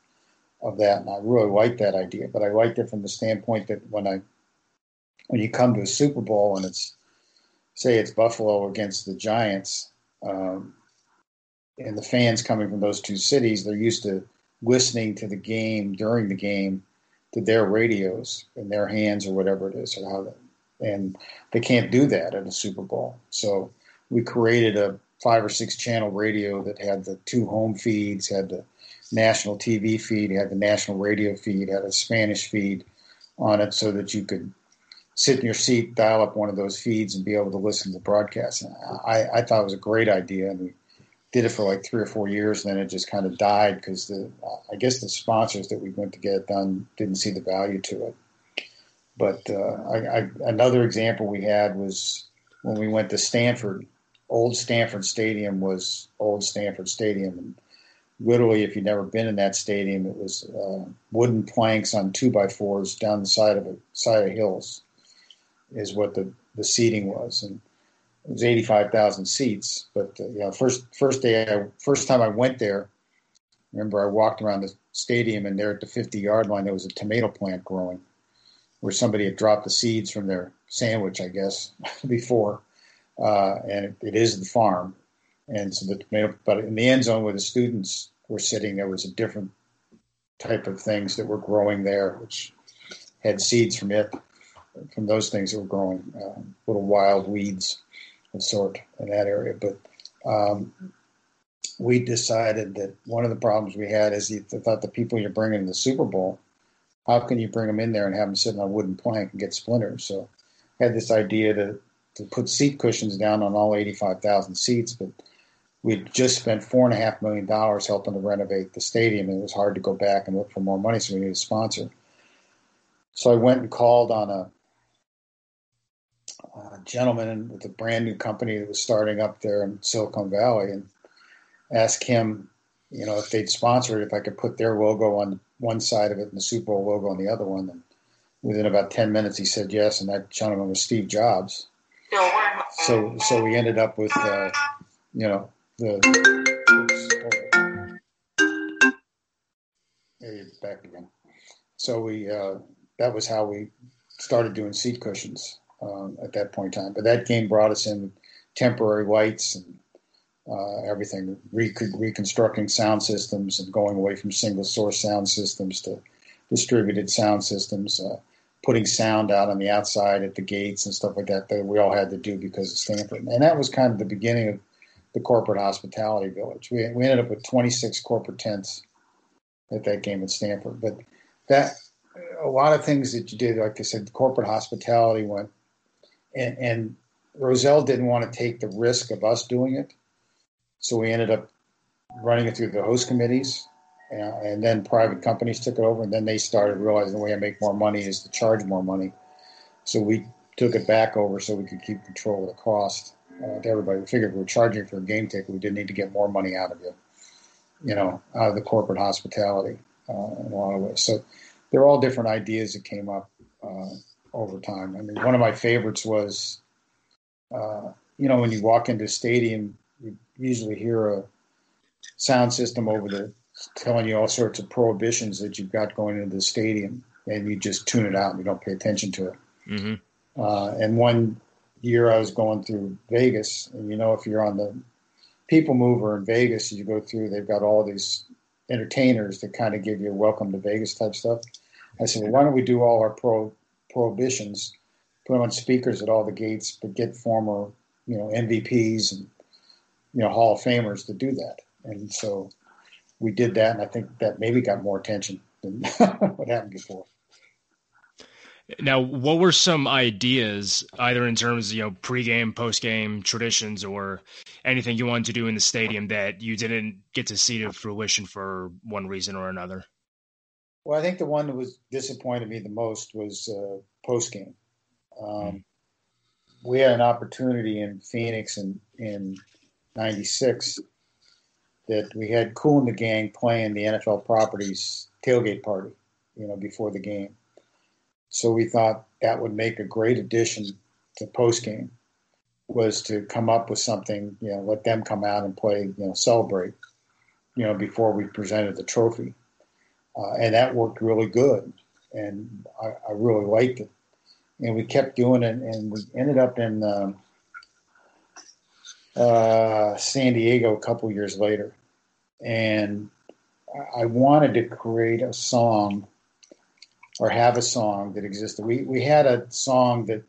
of that. And I really like that idea. But I liked it from the standpoint that when I when you come to a Super Bowl and it's say it's Buffalo against the Giants, um, and the fans coming from those two cities, they're used to listening to the game during the game to their radios in their hands or whatever it is, or how they, and they can't do that at a Super Bowl. So we created a five or six channel radio that had the two home feeds, had the national TV feed, had the national radio feed, had a Spanish feed on it, so that you could sit in your seat, dial up one of those feeds, and be able to listen to the broadcast. I, I thought it was a great idea, and we did it for like three or four years, and then it just kind of died because the I guess the sponsors that we went to get it done didn't see the value to it. But uh, I, I, another example we had was when we went to Stanford. Old Stanford Stadium was Old Stanford Stadium, and literally, if you've never been in that stadium, it was uh, wooden planks on two by fours down the side of it, side of hills, is what the the seating was, and it was eighty five thousand seats. But uh, know, first first day, I, first time I went there, remember I walked around the stadium, and there at the fifty yard line, there was a tomato plant growing, where somebody had dropped the seeds from their sandwich, I guess, before, uh, and it, it is the farm. And so the tomato, but in the end zone where the students were sitting, there was a different type of things that were growing there, which had seeds from it, from those things that were growing, uh, little wild weeds of sort in that area. But um, we decided that one of the problems we had is you thought the people you're bringing to the Super Bowl, how can you bring them in there and have them sitting on a wooden plank and get splinters? So I had this idea to, to put seat cushions down on all 85,000 seats, but we'd just spent four and a half million dollars helping to renovate the stadium, and it was hard to go back and look for more money, so we needed a sponsor. So I went and called on a, a gentleman with a brand new company that was starting up there in Silicon Valley, and asked him, you know, if they'd sponsor it, if I could put their logo on one side of it and the Super Bowl logo on the other one. And within about ten minutes, he said yes, and that gentleman was Steve Jobs. So, so we ended up with, uh, you know, the oops, back again. So we uh, that was how we started doing seat cushions um, at that point in time. But that game brought us in temporary lights and uh, everything, re- reconstructing sound systems and going away from single source sound systems to distributed sound systems, uh, putting sound out on the outside at the gates and stuff like that that we all had to do because of Stanford. And that was kind of the beginning of the corporate hospitality village. We, we ended up with 26 corporate tents at that game at Stanford. But that a lot of things that you did, like I said, corporate hospitality went, and, and Rozelle didn't want to take the risk of us doing it, so we ended up running it through the host committees, and, and then private companies took it over, and then they started realizing the way I make more money is to charge more money. So we took it back over so we could keep control of the cost uh, to everybody. We figured we are charging for a game ticket. We didn't need to get more money out of you, you know, out of the corporate hospitality uh, in a lot of ways. So they're all different ideas that came up uh, over time. I mean, one of my favorites was, uh, you know, when you walk into a stadium, you usually hear a sound system over the telling you all sorts of prohibitions that you've got going into the stadium, and you just tune it out and you don't pay attention to it. Mm-hmm. Uh, and one year I was going through Vegas, and you know, if you're on the people mover in Vegas, you go through, they've got all these entertainers that kind of give you a welcome to Vegas type stuff. I said, well, why don't we do all our pro prohibitions, put them on speakers at all the gates, but get former, you know, MVPs and you know Hall of Famers to do that. And so we did that, and I think that maybe got more attention than what happened before. Now, what were some ideas, either in terms of you know pregame, postgame traditions, or anything you wanted to do in the stadium that you didn't get to see to fruition for one reason or another? Well, I think the one that was disappointed me the most was uh, postgame. Um, We had an opportunity in Phoenix in in '96 that we had Kool and the Gang playing the NFL properties tailgate party, you know, before the game so we thought that would make a great addition to post game was to come up with something, you know, let them come out and play, you know, celebrate, you know, before we presented the trophy. Uh, and that worked really good. And I, I, really liked it. And we kept doing it, and we ended up in um, uh, San Diego a couple years later. And I wanted to create a song or have a song that existed. We we had a song that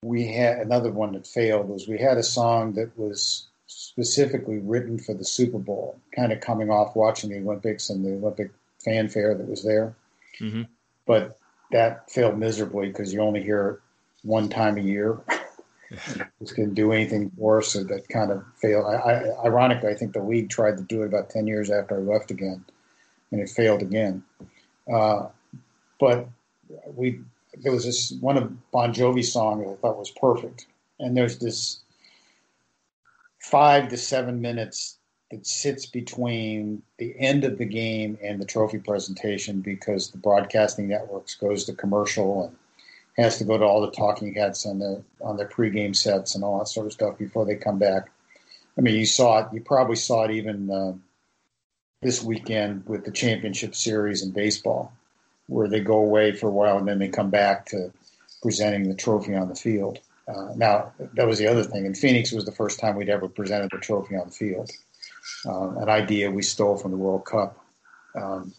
we had another one that failed was we had a song that was specifically written for the Super Bowl, kind of coming off watching the Olympics and the Olympic fanfare that was there. Mm-hmm. But that failed miserably because you only hear it one time a year. Just couldn't do anything worse, so that kind of failed. I, I, ironically, I think the league tried to do it about ten years after I left again, and it failed again. Uh, but we there was this one of Bon Jovi song that I thought was perfect, and there's this five to seven minutes that sits between the end of the game and the trophy presentation because the broadcasting networks goes to commercial and has to go to all the talking heads on the on their pregame sets and all that sort of stuff before they come back. I mean, you saw it. You probably saw it even uh, this weekend with the championship series in baseball, where they go away for a while and then they come back to presenting the trophy on the field. Uh, now, that was the other thing. In Phoenix was the first time we'd ever presented the trophy on the field. Uh, an idea we stole from the World Cup. Um,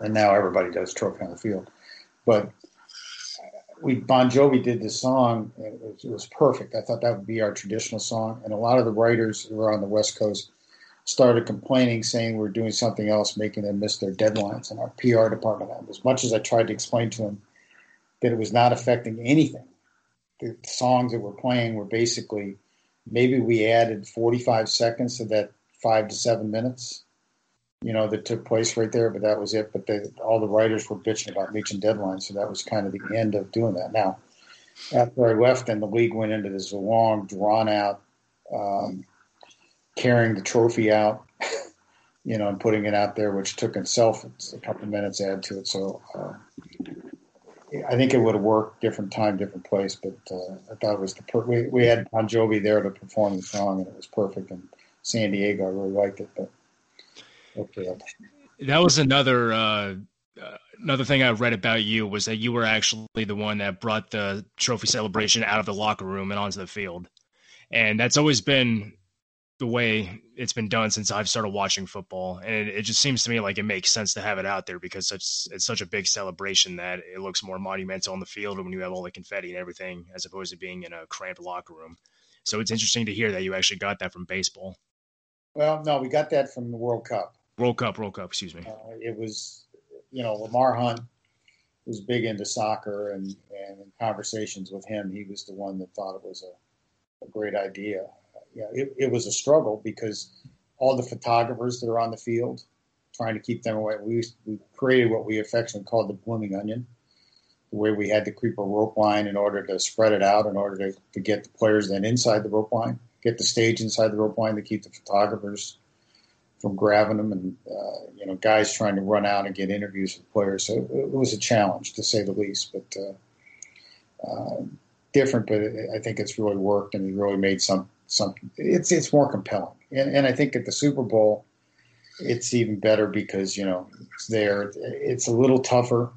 and now everybody does trophy on the field. But we Bon Jovi did this song, and it was, it was, perfect. I thought that would be our traditional song. And a lot of the writers who were on the West Coast started complaining, saying we're doing something else, making them miss their deadlines. And our PR department, as much as I tried to explain to them that it was not affecting anything, the songs that we're playing were basically maybe we added 45 seconds to that five to seven minutes, you know, that took place right there, but that was it. But they, all the writers were bitching about reaching deadlines, so that was kind of the end of doing that. Now, after I left, and the league went into this long, drawn out, um, carrying the trophy out, you know, and putting it out there, which took itself a couple of minutes to add to it. So, uh, I think it would have worked different time, different place, but uh, I thought it was the per- we, we had Bon Jovi there to perform the song, and it was perfect. And San Diego, I really liked it, but okay. That was another uh, uh, another thing I read about you was that you were actually the one that brought the trophy celebration out of the locker room and onto the field, and that's always been the way it's been done since I've started watching football, and it, it, just seems to me like it makes sense to have it out there because it's it's such a big celebration that it looks more monumental on the field when you have all the confetti and everything, as opposed to being in a cramped locker room. So it's interesting to hear that you actually got that from baseball. Well, no, we got that from the World Cup. World Cup, World Cup. Excuse me. Uh, it was, you know, Lamar Hunt was big into soccer, and and in conversations with him, he was the one that thought it was a, a great idea yeah, it, it was a struggle because all the photographers that are on the field, trying to keep them away. We, we created what we affectionately called the blooming onion, where we had to creep a rope line in order to spread it out, in order to, to get the players then inside the rope line, get the stage inside the rope line to keep the photographers from grabbing them, and uh, you know, guys trying to run out and get interviews with players. So it, it was a challenge to say the least, but. Uh, uh, different, but I think it's really worked and it really made some something. It's it's more compelling, and and I think at the Super Bowl, it's even better because you know it's there. It's a little tougher.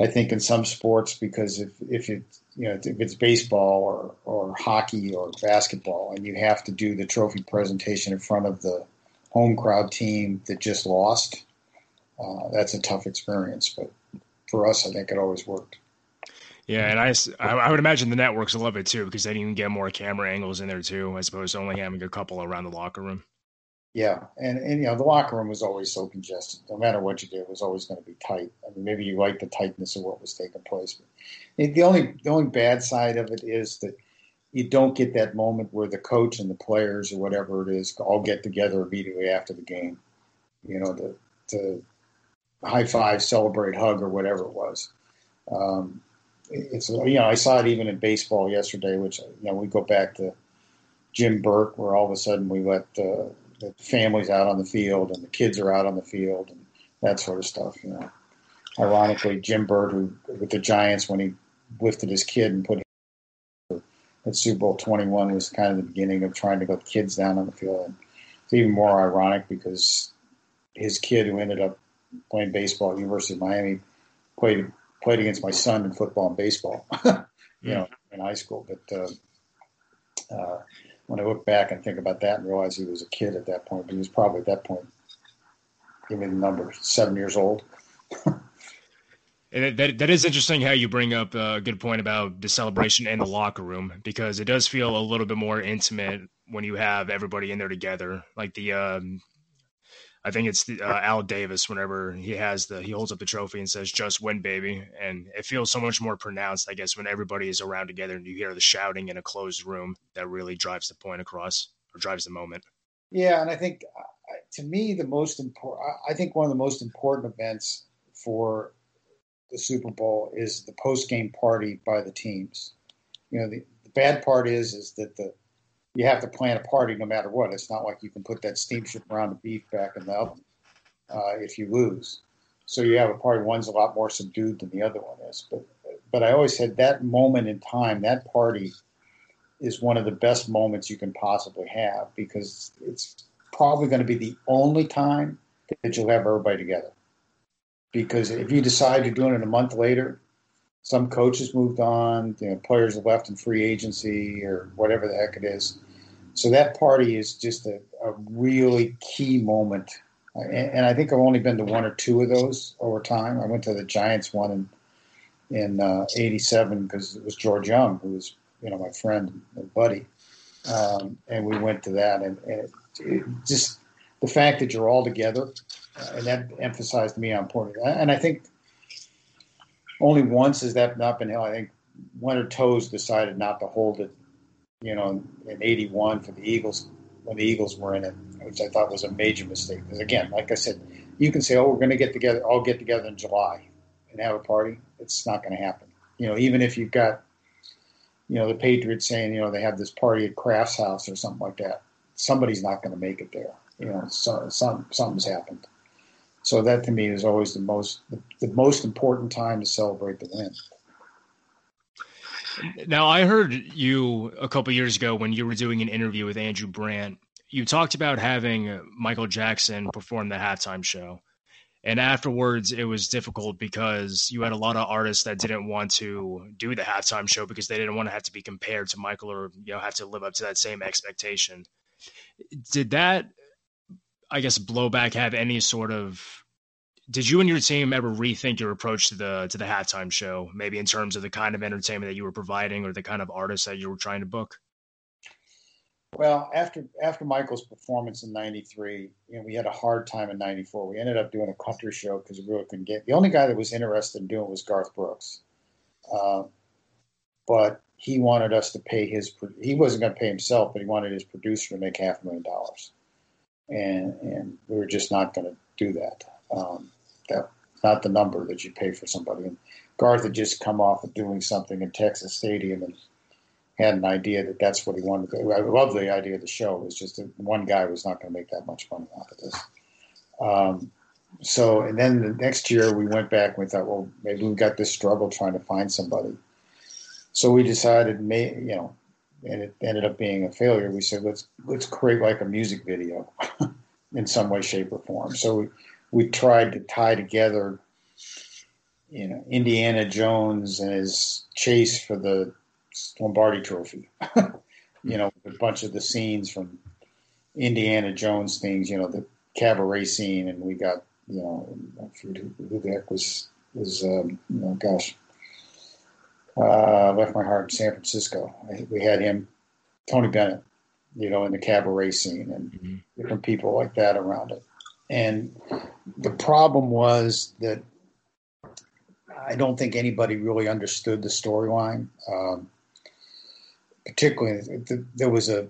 I think in some sports because if if it you know if it's baseball or or hockey or basketball and you have to do the trophy presentation in front of the home crowd team that just lost, uh, that's a tough experience. But for us, I think it always worked. Yeah, and I, I would imagine the networks love it too because then you can get more camera angles in there too, as opposed to only having a couple around the locker room. Yeah, and and you know the locker room was always so congested. No matter what you did, it was always going to be tight. I mean, maybe you like the tightness of what was taking place, but the only the only bad side of it is that you don't get that moment where the coach and the players or whatever it is all get together immediately after the game. You know, to to high five, celebrate, hug, or whatever it was. Um, it's you know I saw it even in baseball yesterday, which you know we go back to Jim Burt, where all of a sudden we let the families out on the field and the kids are out on the field and that sort of stuff. You know, ironically, Jim Burt, who with the Giants when he lifted his kid and put him at Super Bowl twenty one was kind of the beginning of trying to get kids down on the field. And it's even more ironic because his kid, who ended up playing baseball at University of Miami, played played against my son in football and baseball, you know, in high school. But uh, uh, when I look back and think about that and realize he was a kid at that point, but he was probably at that point, give me the number, seven years old. And that that is interesting how you bring up a good point about the celebration in the locker room because it does feel a little bit more intimate when you have everybody in there together. Like the, um, I think it's the, uh, Al Davis. Whenever he has the, he holds up the trophy and says, "Just win, baby," and it feels so much more pronounced, I guess, when everybody is around together and you hear the shouting in a closed room. That really drives the point across or drives the moment. Yeah, and I think to me the most important. I think one of the most important events for the Super Bowl is the post game party by the teams. You know, the, the bad part is is that the you have to plan a party no matter what. It's not like you can put that steamship around the beef back in the oven uh, if you lose. So you have a party. One's a lot more subdued than the other one is. But but I always said that moment in time, that party, is one of the best moments you can possibly have because it's probably going to be the only time that you'll have everybody together because if you decide you're doing it a month later, some coaches moved on, you know, players have left in free agency or whatever the heck it is. So that party is just a, a really key moment. And, and, I think I've only been to one or two of those over time. I went to the Giants one in in uh, '87 because it was George Young, who was you know my friend and buddy, um, and we went to that, and, and it, it just the fact that you're all together uh, and that emphasized me how important. And I think only once has that not been held. I think Leonard Tose decided not to hold it, you know, in '81 for the Eagles when the Eagles were in it, which I thought was a major mistake. Because again, like I said, you can say, "Oh, we're going to get together, all get together in July and have a party." It's not going to happen. You know, even if you've got, you know, the Patriots saying, you know, they have this party at Kraft's house or something like that, somebody's not going to make it there. You know, so, some something's happened. So that to me is always the most the, the most important time to celebrate the win. Now, I heard you a couple years ago when you were doing an interview with Andrew Brandt. You talked about having Michael Jackson perform the halftime show. And afterwards, it was difficult because you had a lot of artists that didn't want to do the halftime show because they didn't want to have to be compared to Michael or you know have to live up to that same expectation. Did that I guess blowback have any sort of did you and your team ever rethink your approach to the to the halftime show, maybe in terms of the kind of entertainment that you were providing or the kind of artists that you were trying to book? Well, after after Michael's performance in '93, you know, we had a hard time in '94. We ended up doing a country show because we really couldn't get. The only guy that was interested in doing was Garth Brooks, uh, but he wanted us to pay his. He wasn't going to pay himself, but he wanted his producer to make half a million dollars and and we were just not going to do that. Um, that not the number that you pay for somebody. And Garth had just come off of doing something in Texas Stadium and had an idea that that's what he wanted to do. I love the idea of the show. It was just that one guy was not going to make that much money off of this. Um, so, and then the next year we went back and we thought, well, maybe we've got this struggle trying to find somebody. So we decided, may, you know, and it ended up being a failure. We said let's let's create like a music video in some way, shape, or form. So we we tried to tie together, you know, Indiana Jones and his chase for the Lombardi Trophy. you know, a bunch of the scenes from Indiana Jones things. You know, the cabaret scene, and we got you know who, who the heck was was um, you know, gosh uh, left my heart in San Francisco. We had him, Tony Bennett, you know, in the cabaret scene and mm-hmm. different people like that around it. And the problem was that I don't think anybody really understood the storyline. Um, particularly, there was a,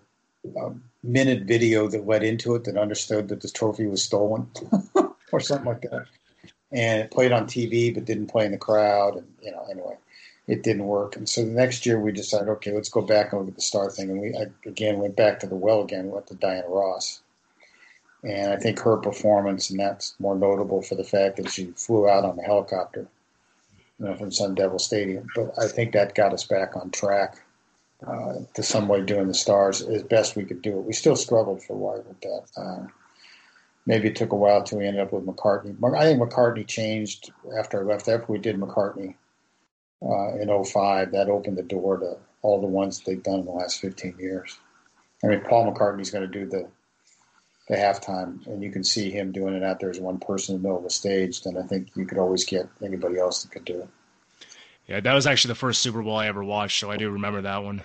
a, minute video that led into it that understood that the trophy was stolen or something like that. And it played on TV but didn't play in the crowd. And, you know, anyway it didn't work. And so the next year we decided, okay, let's go back and look at the star thing. And we I, again went back to the well again, went to Diana Ross. And I think her performance, and that's more notable for the fact that she flew out on a helicopter you know, from Sun Devil Stadium. But I think that got us back on track uh, to some way doing the stars as best we could do it. We still struggled for a while with that. Uh, maybe it took a while till we ended up with McCartney. I think McCartney changed after I left. After we did McCartney, uh, in 05, that opened the door to all the ones they've done in the last 15 years. I mean, Paul McCartney's going to do the the halftime, and you can see him doing it out there as one person in the middle of the stage, then I think you could always get anybody else that could do it. Yeah, that was actually the first Super Bowl I ever watched, so I do remember that one.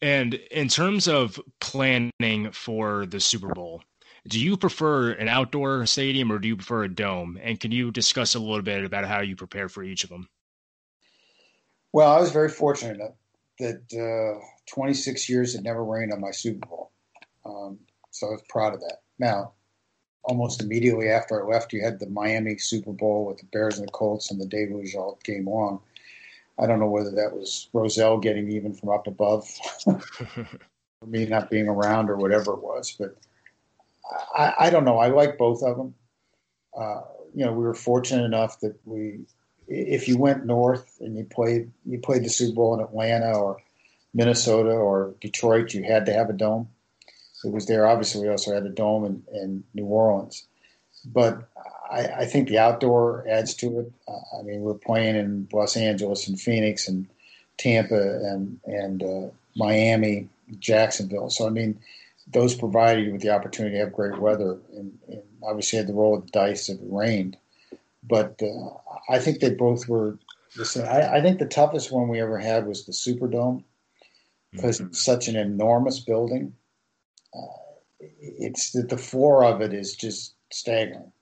And in terms of planning for the Super Bowl, do you prefer an outdoor stadium or do you prefer a dome? And can you discuss a little bit about how you prepare for each of them? Well, I was very fortunate that uh, 26 years it never rained on my Super Bowl. Um, so I was proud of that. Now, almost immediately after I left, you had the Miami Super Bowl with the Bears and the Colts, and the David all game long. I don't know whether that was Rozelle getting even from up above, for me not being around or whatever it was. But I, I don't know. I like both of them. Uh, you know, we were fortunate enough that we, if you went north and you played, you played the Super Bowl in Atlanta or Minnesota or Detroit, you had to have a dome it was there. Obviously, we also had a dome in, in New Orleans, but I, I, think the outdoor adds to it. Uh, I mean, we're playing in Los Angeles and Phoenix and Tampa and and uh, Miami, Jacksonville. So I mean, those provided you with the opportunity to have great weather, and, and obviously had the roll of the dice if it rained. But uh, I think they both were the same. I, I, think the toughest one we ever had was the Superdome because mm-hmm. it's such an enormous building it's that the floor of it is just staggering.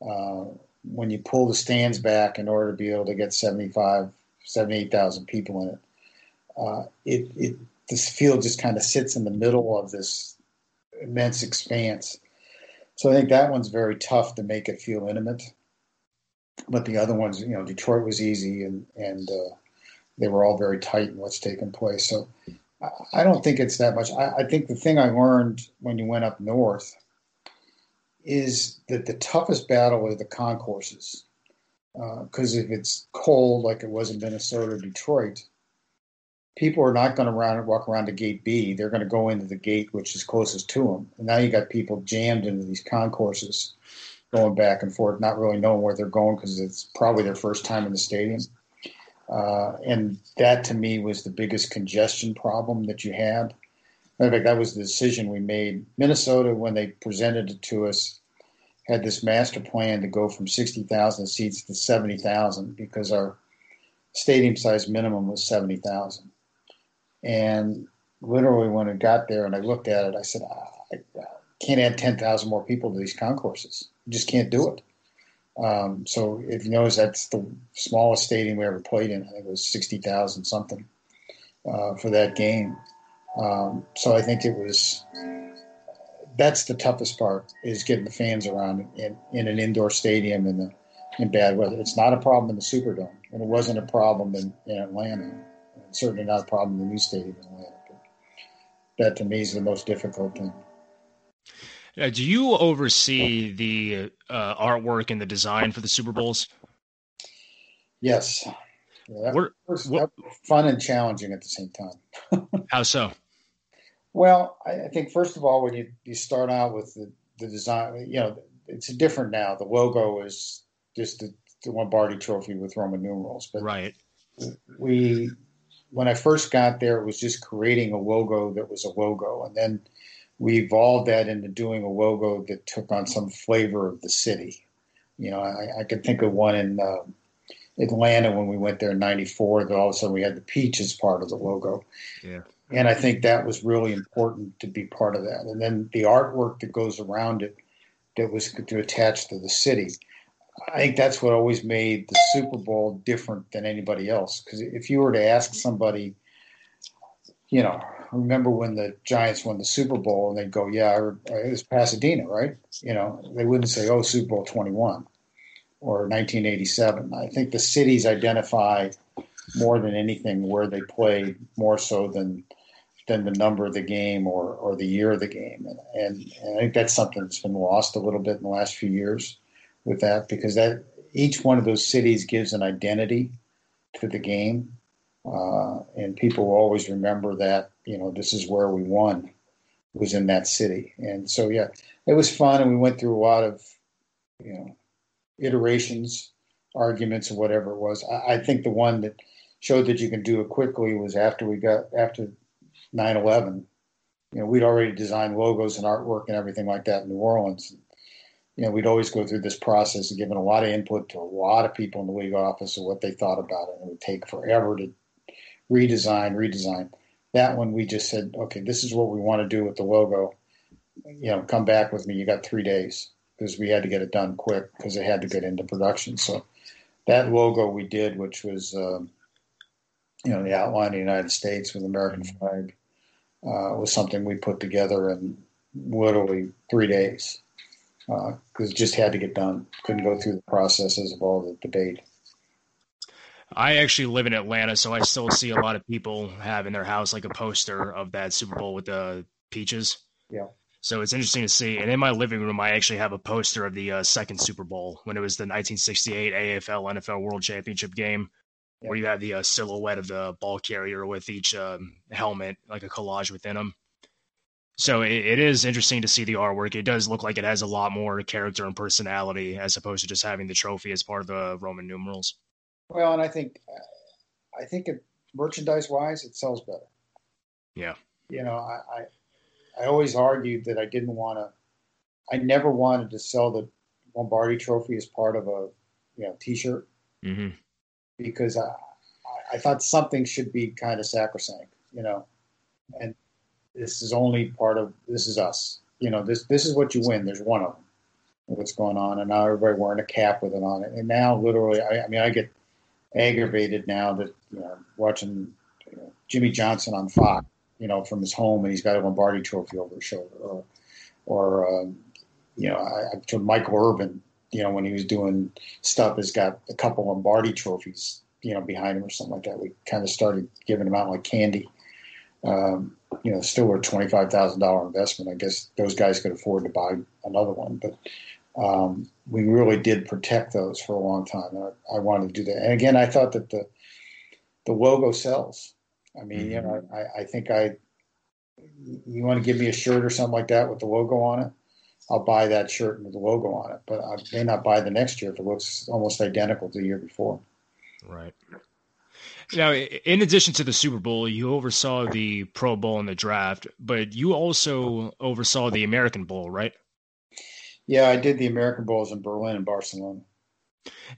Uh, when you pull the stands back in order to be able to get 75, 78,000 people in it, uh, it, it this field just kind of sits in the middle of this immense expanse. So I think that one's very tough to make it feel intimate. But the other ones, you know, Detroit was easy and and uh, they were all very tight in what's taken place. So I don't think it's that much. I, I, think the thing I learned when you went up north is that the toughest battle are the concourses. Because uh, if it's cold, like it was in Minnesota or Detroit, people are not going to walk around to gate B. They're going to go into the gate which is closest to them. And now you got people jammed into these concourses, going back and forth, not really knowing where they're going because it's probably their first time in the stadium. Uh, and that to me was the biggest congestion problem that you had. In fact, that was the decision we made. Minnesota, when they presented it to us, had this master plan to go from 60,000 seats to 70,000 because our stadium size minimum was 70,000. And literally, when it got there and I looked at it, I said, I can't add 10,000 more people to these concourses. You just can't do it. Um, so if you notice, that's the smallest stadium we ever played in. I think it was sixty thousand something uh, for that game. Um, so I think it was. That's the toughest part is getting the fans around in, in an indoor stadium in the in bad weather. It's not a problem in the Superdome, and it wasn't a problem in, in Atlanta. It's certainly not a problem in the new stadium in Atlanta. But that to me is the most difficult thing. Uh, do you oversee the uh, artwork and the design for the Super Bowls? Yes. Yeah, that, was, that was fun and challenging at the same time. how so? Well, I, I, think first of all, when you, you start out with the, the design, you know, it's different now. The logo is just the, the Lombardi Trophy with Roman numerals, but right. We, when I first got there, it was just creating a logo that was a logo, and then we evolved that into doing a logo that took on some flavor of the city. You know, I, I could think of one in uh, Atlanta when we went there in '94. That all of a sudden we had the peach as part of the logo. Yeah. And I think that was really important to be part of that. And then the artwork that goes around it that was to attach to the city. I think that's what always made the Super Bowl different than anybody else. Because if you were to ask somebody, you know, remember when the Giants won the Super Bowl and they'd go, yeah, uh, it was Pasadena, right? You know, they wouldn't say, oh, Super Bowl 21 or 1987. I think the cities identify more than anything where they played more so than than the number of the game or, or the year of the game. And, and, and I think that's something that's been lost a little bit in the last few years with that because that each one of those cities gives an identity to the game uh, and people will always remember that, you know, this is where we won, was in that city. And so, yeah, it was fun. And we went through a lot of, you know, iterations, arguments, or whatever it was. I, I think the one that showed that you can do it quickly was after we got, after 9 11. you know, we'd already designed logos and artwork and everything like that in New Orleans. You know, we'd always go through this process of giving a lot of input to a lot of people in the league office of what they thought about it. And it would take forever to redesign, redesign. That one, we just said, okay, this is what we want to do with the logo. You know, come back with me. You got three days because we had to get it done quick because it had to get into production. So that logo we did, which was, um, you know, the outline of the United States with American flag, uh, was something we put together in literally three days because uh, it just had to get done. Couldn't go through the processes of all the debate. I actually live in Atlanta, so I still see a lot of people have in their house like a poster of that Super Bowl with the peaches. Yeah. So it's interesting to see. And in my living room, I actually have a poster of the uh, second Super Bowl when it was the 1968 AFL NFL World Championship game, yeah. where you had the uh, silhouette of the ball carrier with each um, helmet, like a collage within them. So it, it is interesting to see the artwork. It does look like it has a lot more character and personality as opposed to just having the trophy as part of the Roman numerals. Well, and I think, I think it, merchandise wise, it sells better. Yeah. You know, I, I, I always argued that I didn't want to, I never wanted to sell the Lombardi Trophy as part of a, you know, T-shirt mm-hmm. because I, I thought something should be kind of sacrosanct, you know, and this is only part of this is us. You know, this this is what you win. There's one of them. What's going on, and now everybody wearing a cap with it on it, and now literally, I, I mean, I get aggravated now that you know watching you know, Jimmy Johnson on Fox, you know, from his home, and he's got a Lombardi Trophy over his shoulder, or or um, you know, I, to Michael Irvin, you know, when he was doing stuff, has got a couple Lombardi trophies, you know, behind him or something like that. We kind of started giving them out like candy. Um, you know, still a twenty five thousand dollar investment. I guess those guys could afford to buy another one, but um, we really did protect those for a long time. I, I, wanted to do that, and again, I thought that the the logo sells. I mean, mm-hmm. you know, I, I think I you want to give me a shirt or something like that with the logo on it, I'll buy that shirt with the logo on it. But I may not buy the next year if it looks almost identical to the year before. Right. Now, in addition to the Super Bowl, you oversaw the Pro Bowl and the draft, but you also oversaw the American Bowl, right? Yeah, I did the American Bowls in Berlin and Barcelona.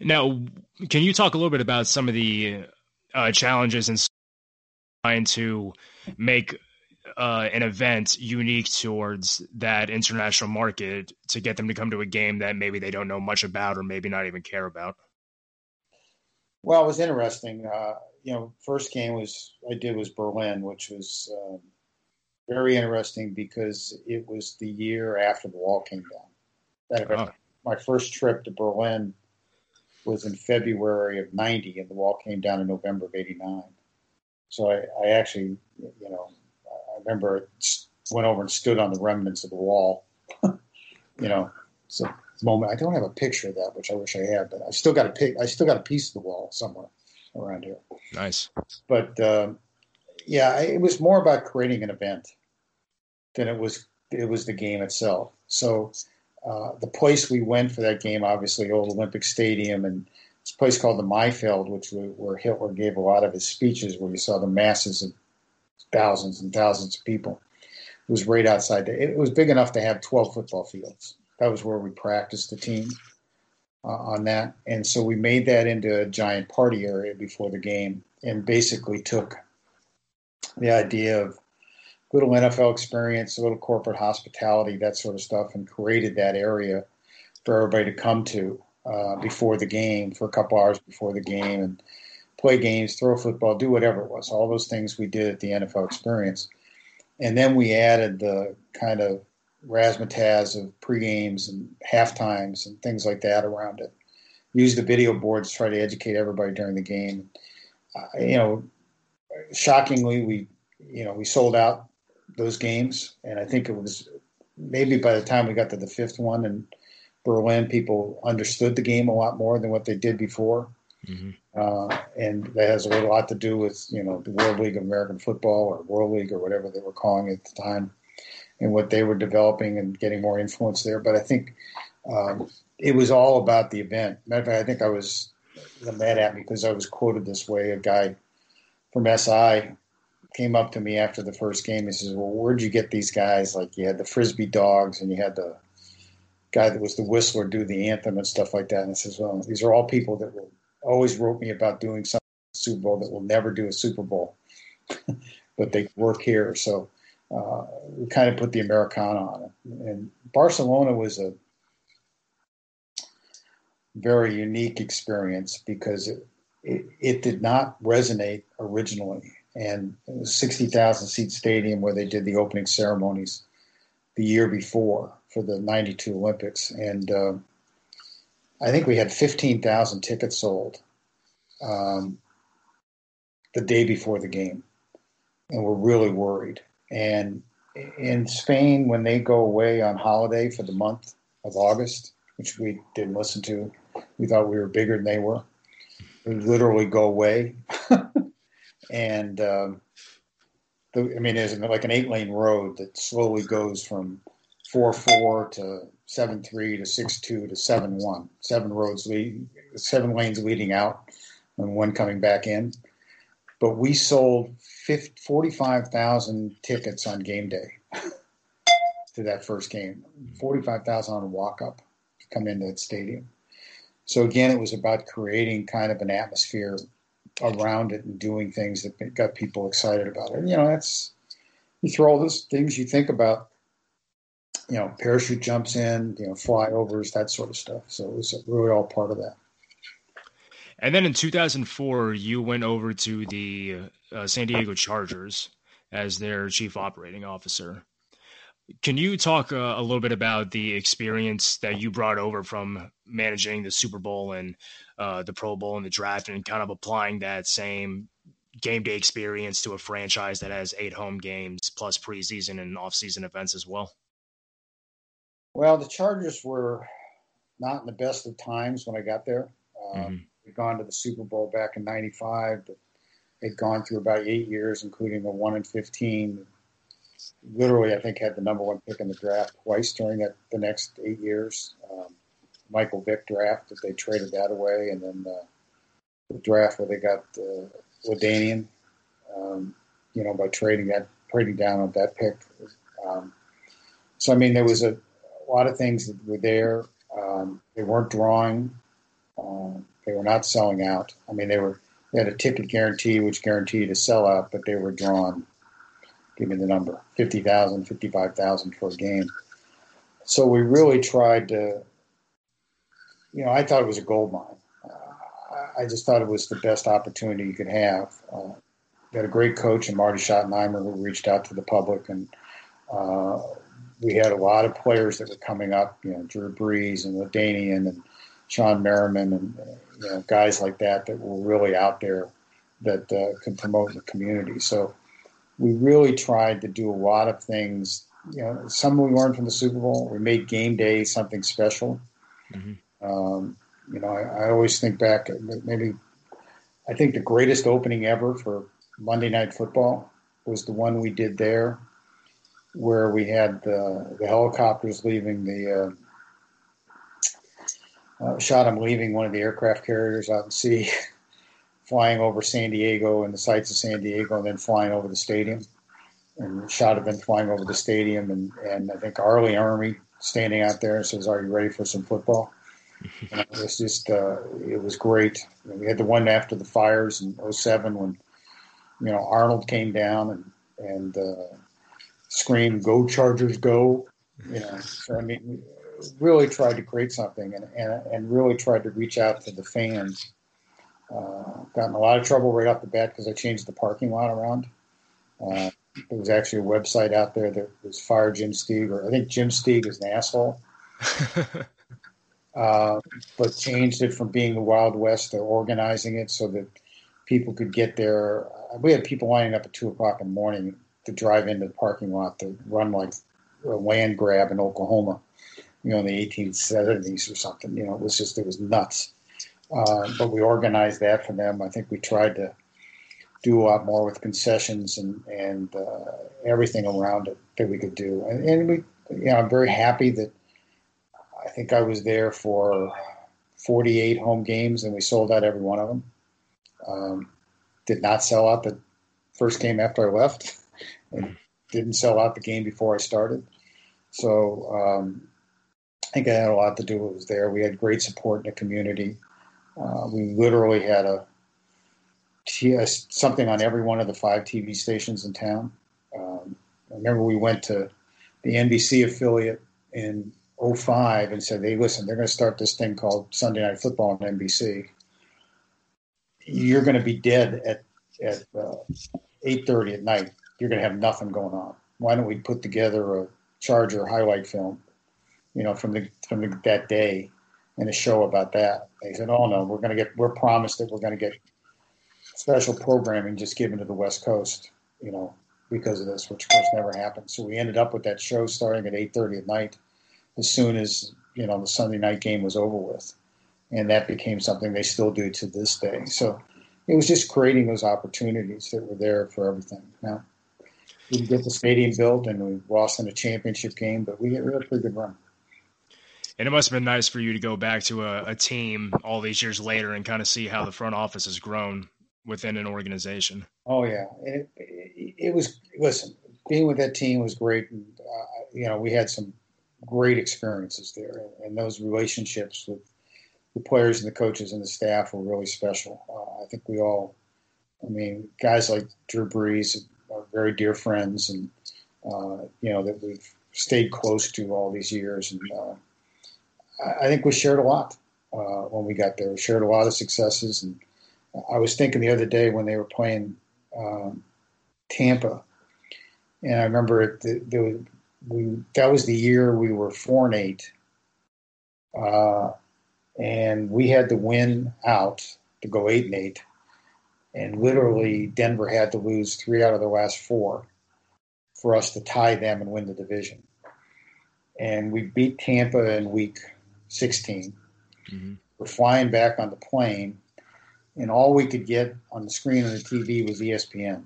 Now, can you talk a little bit about some of the uh, challenges in trying to make uh, an event unique towards that international market to get them to come to a game that maybe they don't know much about or maybe not even care about? Well, it was interesting. Uh, you know, first game was I did was Berlin, which was um, very interesting because it was the year after the wall came down. That oh. my first trip to Berlin was in February of '90, and the wall came down in November of '89. So I, I actually, you know, I remember went over and stood on the remnants of the wall. you know, so moment. I don't have a picture of that, which I wish I had, but I still got a pic. I still got a piece of the wall somewhere around here. Nice. But um, yeah, it was more about creating an event than it was. It was the game itself. So uh, the place we went for that game, obviously, old Olympic Stadium, and this place called the Maifeld, which where Hitler gave a lot of his speeches, where you saw the masses of thousands and thousands of people. It was right outside. The, it was big enough to have twelve football fields that was where we practiced the team uh, on that. And so we made that into a giant party area before the game and basically took the idea of little NFL experience, a little corporate hospitality, that sort of stuff, and created that area for everybody to come to uh, before the game for a couple hours before the game and play games, throw football, do whatever it was. All those things we did at the NFL experience. And then we added the kind of razzmatazz of pre-games and half times and things like that around it. Use the video boards to try to educate everybody during the game. Uh, you know, shockingly, we you know we sold out those games, and I think it was maybe by the time we got to the fifth one in Berlin, people understood the game a lot more than what they did before. Mm-hmm. Uh, and that has a lot to do with you know the World League of American Football or World League or whatever they were calling it at the time and what they were developing and getting more influence there. But I think um, it was all about the event. Matter of fact, I think I was mad at me because I was quoted this way. A guy from SI came up to me after the first game. He says, "Well, where'd you get these guys? Like you had the frisbee dogs, and you had the guy that was the whistler do the anthem and stuff like that." And I says, "Well, these are all people that will always wrote me about doing something Super Bowl that will never do a Super Bowl, but they work here." So uh, we kind of put the Americana on it. And Barcelona was a very unique experience because it, it, it did not resonate originally and it 60,000 seat stadium where they did the opening ceremonies the year before for the 92 Olympics. And uh, I think we had 15,000 tickets sold um, the day before the game. And we're really worried. And in Spain, when they go away on holiday for the month of August, which we didn't listen to, we thought we were bigger than they were. We literally go away and um, the, I mean, there's like an eight lane road that slowly goes from four four to seven three to six two to seven one. Seven roads lead, seven lanes leading out, and one coming back in. But we sold 45,000 tickets on game day to that first game. 45,000 on walk up to come into that stadium. So again, it was about creating kind of an atmosphere around it and doing things that got people excited about it. You know, that's you throw all those things you think about. You know, parachute jumps in, you know, flyovers, that sort of stuff. So it was really all part of that. And then in 2004, you went over to the uh, San Diego Chargers as their chief operating officer. Can you talk uh, a little bit about the experience that you brought over from managing the Super Bowl and uh, the Pro Bowl and the draft and kind of applying that same game day experience to a franchise that has eight home games plus preseason and offseason events as well? Well, the Chargers were not in the best of times when I got there. Um, mm-hmm. We'd gone to the Super Bowl back in '95, but they'd gone through about eight years, including the one in 15. Literally, I think had the number one pick in the draft twice during that, the next eight years. Um, Michael Vick draft that they traded that away, and then uh, the draft where they got uh, LaDainian, um, you know, by trading that trading down on that pick. Um, so I mean, there was a, a, lot of things that were there. Um, they weren't drawing. Um, they were not selling out. I mean, they were they had a ticket guarantee which guaranteed a sellout, but they were drawn. Give me the number: 50,000, 55,000 for a game. So we really tried to you know, I thought it was a gold mine. Uh, I just thought it was the best opportunity you could have. Uh, we had a great coach and Marty Schottenheimer who reached out to the public, and uh, we had a lot of players that were coming up. You know, Drew Brees and LaDainian and Shawne Merriman and you know guys like that that were really out there that uh, could promote the community. So we really tried to do a lot of things. You know, some we learned from the Super Bowl. We made game day something special. Mm-hmm. Um, you know, I, I, always think back, maybe I think the greatest opening ever for Monday Night Football was the one we did there, where we had the, the helicopters leaving the uh, shot them leaving one of the aircraft carriers out in sea, flying over San Diego and the sights of San Diego, and then flying over the stadium. And shot them flying over the stadium, and, and I think R. Army standing out there and says, "Are you ready for some football?" And it was just uh, it was great. Know, we had the one after the fires in 07 when you know Arnold came down and and uh, screamed "Go Chargers, go!" You know, so I mean, really tried to create something and and, and really tried to reach out to the fans. Uh, got in a lot of trouble right off the bat because I changed the parking lot around. Uh, there was actually a website out there that was fire Jim Steeg, or I think Jim Steeg is an asshole. uh, but changed it from being the Wild West to organizing it so that people could get there. We had people lining up at two o'clock in the morning to drive into the parking lot to run like a land grab in Oklahoma, you know, in the 1870s or something. You know, it was just it was nuts. Uh, but we organized that for them. I think we tried to do a lot more with concessions and and uh, everything around it that we could do. And, and we, you know, I'm very happy that I think I was there for 48 home games, and we sold out every one of them. Um, did not sell out the first game after I left, and didn't sell out the game before I started. So um, I think I had a lot to do with it was there. We had great support in the community. Uh, we literally had a something on every one of the five TV stations in town. Um, I remember we went to the NBC affiliate in 05 and said, "Hey, listen, they're going to start this thing called Sunday Night Football on NBC. You're going to be dead at at uh, 8:30 at night. You're going to have nothing going on. Why don't we put together a Charger highlight film, you know, from the from the, that day, and a show about that?" They said, "Oh no, we're going to get. We're promised that we're going to get special programming just given to the West Coast, you know, because of this, which of course never happened. So we ended up with that show starting at 8:30 at night, as soon as you know the Sunday night game was over with, and that became something they still do to this day. So it was just creating those opportunities that were there for everything. Now we get the stadium built, and we lost in a championship game, but we had a pretty good run. And it must have been nice for you to go back to a, a team all these years later and kind of see how the front office has grown within an organization. Oh yeah, it, it, it was. Listen, being with that team was great. And, uh, you know, we had some great experiences there, and those relationships with the players and the coaches and the staff were really special. Uh, I think we all, I mean, guys like Drew Brees are very dear friends, and uh, you know that we've stayed close to all these years, and uh, I think we shared a lot uh, when we got there. We shared a lot of successes and I was thinking the other day when they were playing um, Tampa, and I remember the, the, we that was the year we were four and eight, uh, and we had to win out to go eight and eight, and literally Denver had to lose three out of the last four for us to tie them and win the division, and we beat Tampa in week 16 we mm-hmm. We're flying back on the plane and all we could get on the screen on the TV was ESPN.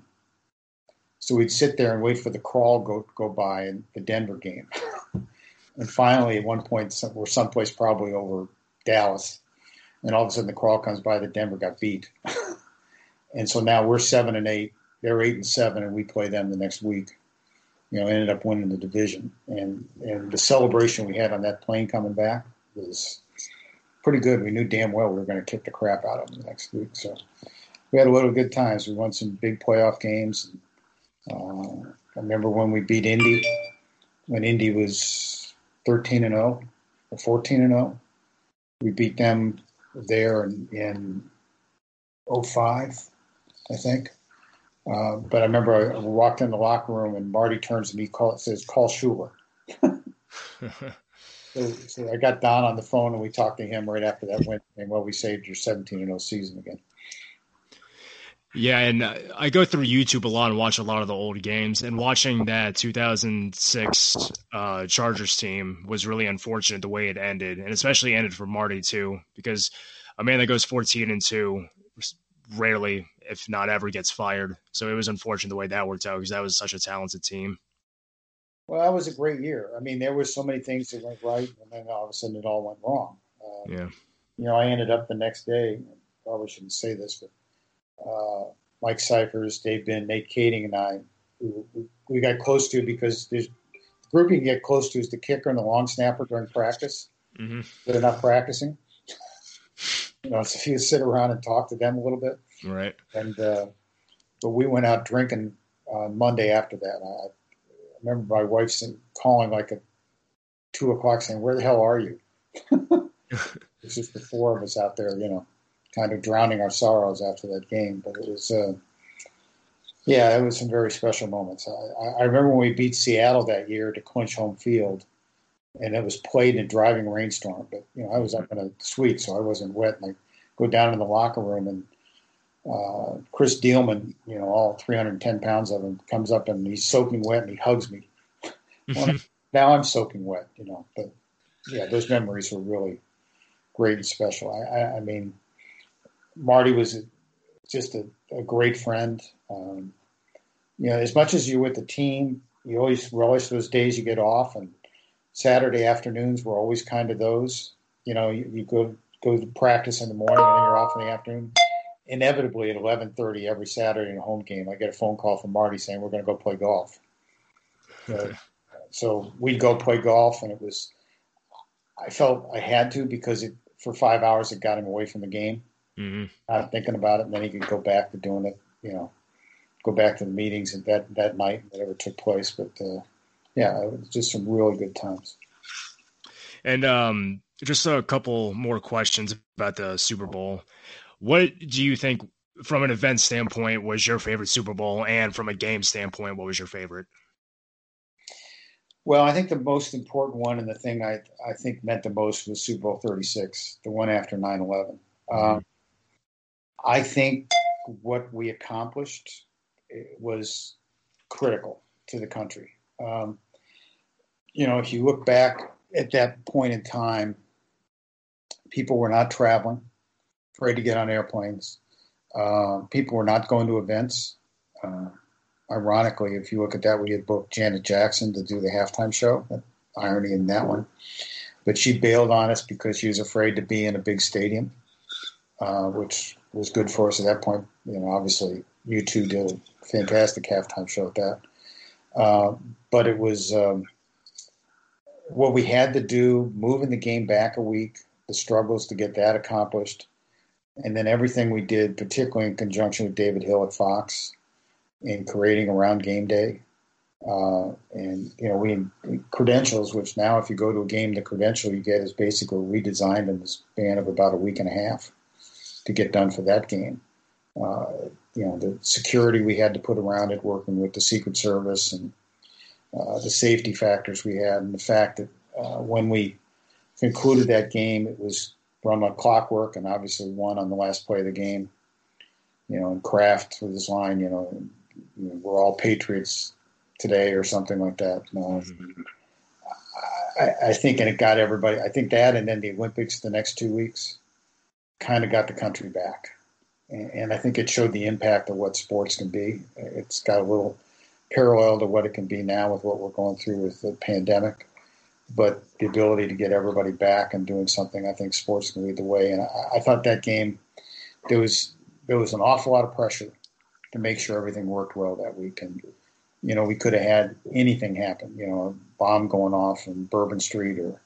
So we'd sit there and wait for the crawl go go by in the Denver game. and finally, at one point, we're someplace probably over Dallas, and all of a sudden the crawl comes by that Denver got beat. and so now we're seven and eight. They're eight and seven, and we play them the next week. You know, ended up winning the division, and and the celebration we had on that plane coming back was pretty good. We knew damn well we were going to kick the crap out of them the next week. So we had a little good times. We won some big playoff games. Uh, I remember when we beat Indy, when Indy was 13 and 0 or 14 and 0. We beat them there in, in 05, I think. Uh, but I remember I walked in the locker room and Marty turns to me, call, says, "Call Shula." So, I got Don on the phone and we talked to him right after that win. And well, we saved your 17 and 0 season again. Yeah, and uh, I go through YouTube a lot and watch a lot of the old games. And watching that 2006 uh, Chargers team was really unfortunate the way it ended, and especially ended for Marty too, because a man that goes 14 and two rarely, if not ever, gets fired. So it was unfortunate the way that worked out because that was such a talented team. Well, that was a great year. I mean, there were so many things that went right, and then all of a sudden it all went wrong. Uh, yeah. You know, I ended up the next day. Probably shouldn't say this, but uh, Mike Scifres, Dave Binn, Nate Kaeding, and I, we, we got close to because there's the group you can get close to is the kicker and the long snapper during practice. Mm-hmm. They're not practicing. you know, so if you sit around and talk to them a little bit. Right. And uh, but we went out drinking on Monday after that. I, remember my wife calling like at two o'clock saying, "Where the hell are you?" it's just the four of us out there, you know, kind of drowning our sorrows after that game. But it was, uh, yeah, it was some very special moments. I, I remember when we beat Seattle that year to clinch home field, and it was played in a driving rainstorm. But you know, I was up in a suite, so I wasn't wet. And I go down in the locker room and uh, Chris Dielman, you know, all 310 pounds of him, comes up and he's soaking wet and he hugs me. well, now I'm soaking wet, you know, but yeah, those memories were really great and special. I, I, I mean, Marty was just a, a great friend. Um, you know, as much as you're with the team, you always relish those days you get off, and Saturday afternoons were always kind of those. You know, you, you go go to practice in the morning and then you're off in the afternoon inevitably at 11:30 every Saturday in a home game, I get a phone call from Marty saying we're going to go play golf. Uh, so we'd go play golf, and it was. I felt I had to because it for five hours it got him away from the game, mm-hmm. not thinking about it, and then he could go back to doing it. You know, go back to the meetings and that that night, whatever took place. But uh, yeah, it was just some really good times. And um, just a couple more questions about the Super Bowl. What do you think, from an event standpoint, was your favorite Super Bowl, and from a game standpoint, what was your favorite? Well, I think the most important one and the thing I I think meant the most was Super Bowl 36, the one after 9 11. Mm-hmm. Um, I think what we accomplished was critical to the country. Um, you know, if you look back at that point in time, people were not traveling, afraid to get on airplanes. Uh, people were not going to events. Uh, ironically, if you look at that, we had booked Janet Jackson to do the halftime show. Irony in that one. But she bailed on us because she was afraid to be in a big stadium, uh, which was good for us at that point. You know, obviously, U2 did a fantastic halftime show at that. Uh, but it was um, what we had to do, moving the game back a week, the struggles to get that accomplished, and then everything we did, particularly in conjunction with David Hill at Fox, in creating around game day. Uh, and you know, we credentials, which now, if you go to a game, the credential you get is basically redesigned in the span of about a week and a half to get done for that game. Uh, you know, the security we had to put around it, working with the Secret Service and uh, the safety factors we had, and the fact that uh, when we concluded that game, it was run on clockwork and obviously won on the last play of the game. You know, and Kraft with his line, you know, you know we're all patriots today or something like that. mm-hmm. I, I, think, and it got everybody. I think that, and then the Olympics the next two weeks, kind of got the country back, and, and I think it showed the impact of what sports can be. It's got a little parallel to what it can be now with what we're going through with the pandemic. But the ability to get everybody back and doing something, I think sports can lead the way. And I, I thought that game, there was there was an awful lot of pressure to make sure everything worked well that week. And you know, we could have had anything happen. You know, a bomb going off in Bourbon Street or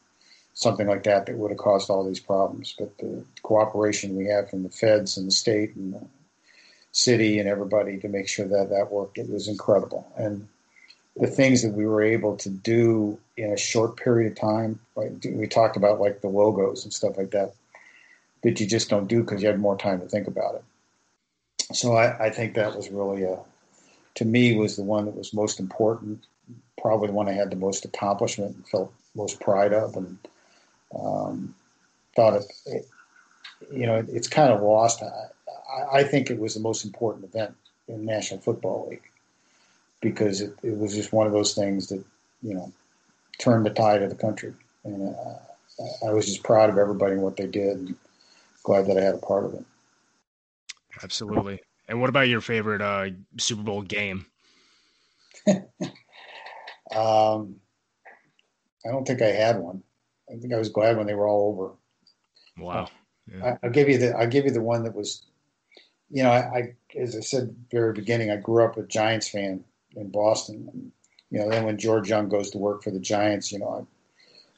something like that that would have caused all these problems. But the cooperation we had from the feds and the state and the city and everybody to make sure that that worked. It was incredible. And the things that we were able to do in a short period of time, like we talked about like the logos and stuff like that, that you just don't do because you had more time to think about it. So I, I think that was really a, to me, was the one that was most important, probably the one I had the most accomplishment and felt most pride of, and um, thought it, it, you know, it's kind of lost. I, I, think it was the most important event in National Football League because it, it was just one of those things that you know turned the tide of the country, and uh, I was just proud of everybody and what they did, and glad that I had a part of it. Absolutely. And what about your favorite uh, Super Bowl game? um, I don't think I had one. I think I was glad when they were all over. Wow. Yeah. I, will give you the I'll give you the one that was you know, I, I, as I said very beginning, I grew up a Giants fan in Boston. And, you know, then when George Young goes to work for the Giants, you know, I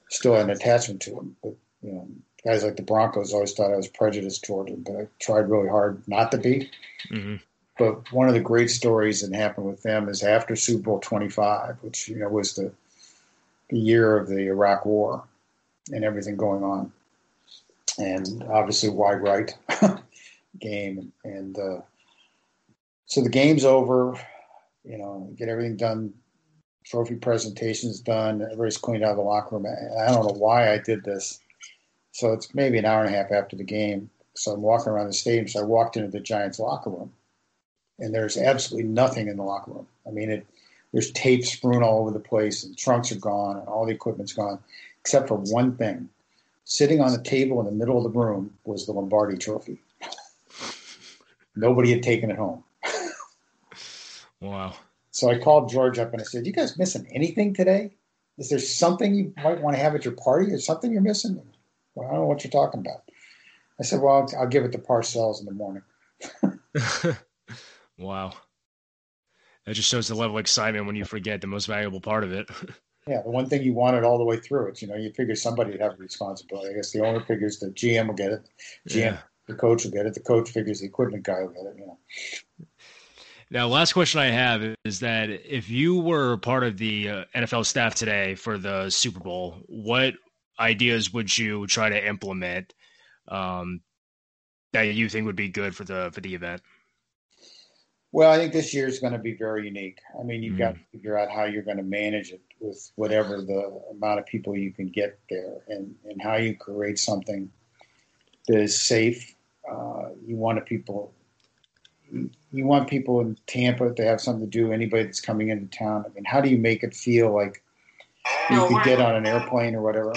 still had an attachment to him. But you know, guys like the Broncos always thought I was prejudiced toward him, but I tried really hard not to be. Mm-hmm. But one of the great stories that happened with them is after Super Bowl 25, which you know was the the year of the Iraq War and everything going on, and obviously wide right game. And uh, so the game's over. You know, get everything done. Trophy presentations done. Everybody's cleaned out of the locker room. I don't know why I did this. So it's maybe an hour and a half after the game. So I'm walking around the stadium. So I walked into the Giants locker room, and there's absolutely nothing in the locker room. I mean, it, there's tape strewn all over the place, and trunks are gone, and all the equipment's gone, except for one thing. Sitting on the table in the middle of the room was the Lombardi Trophy. Nobody had taken it home. Wow. So I called George up and I said, You guys missing anything today? Is there something you might want to have at your party or something you're missing? Well, I don't know what you're talking about. I said, Well, I'll, I'll give it to Parcells in the morning. wow. That just shows the level of excitement when you forget the most valuable part of it. Yeah, the one thing you wanted all the way through. It's you know you figure somebody would have a responsibility. I guess the owner figures the GM will get it, GM yeah. the coach will get it, the coach figures the equipment guy will get it. You know. Now, last question I have is that if you were part of the uh, NFL staff today for the Super Bowl, what ideas would you try to implement um, that you think would be good for the for the event? Well, I think this year is going to be very unique. I mean, you've mm-hmm. got to figure out how you're going to manage it with whatever the amount of people you can get there, and and how you create something that is safe. Uh, you want to people. You want people in Tampa to have something to do. Anybody that's coming into town. I mean, how do you make it feel like you could get on an airplane or whatever?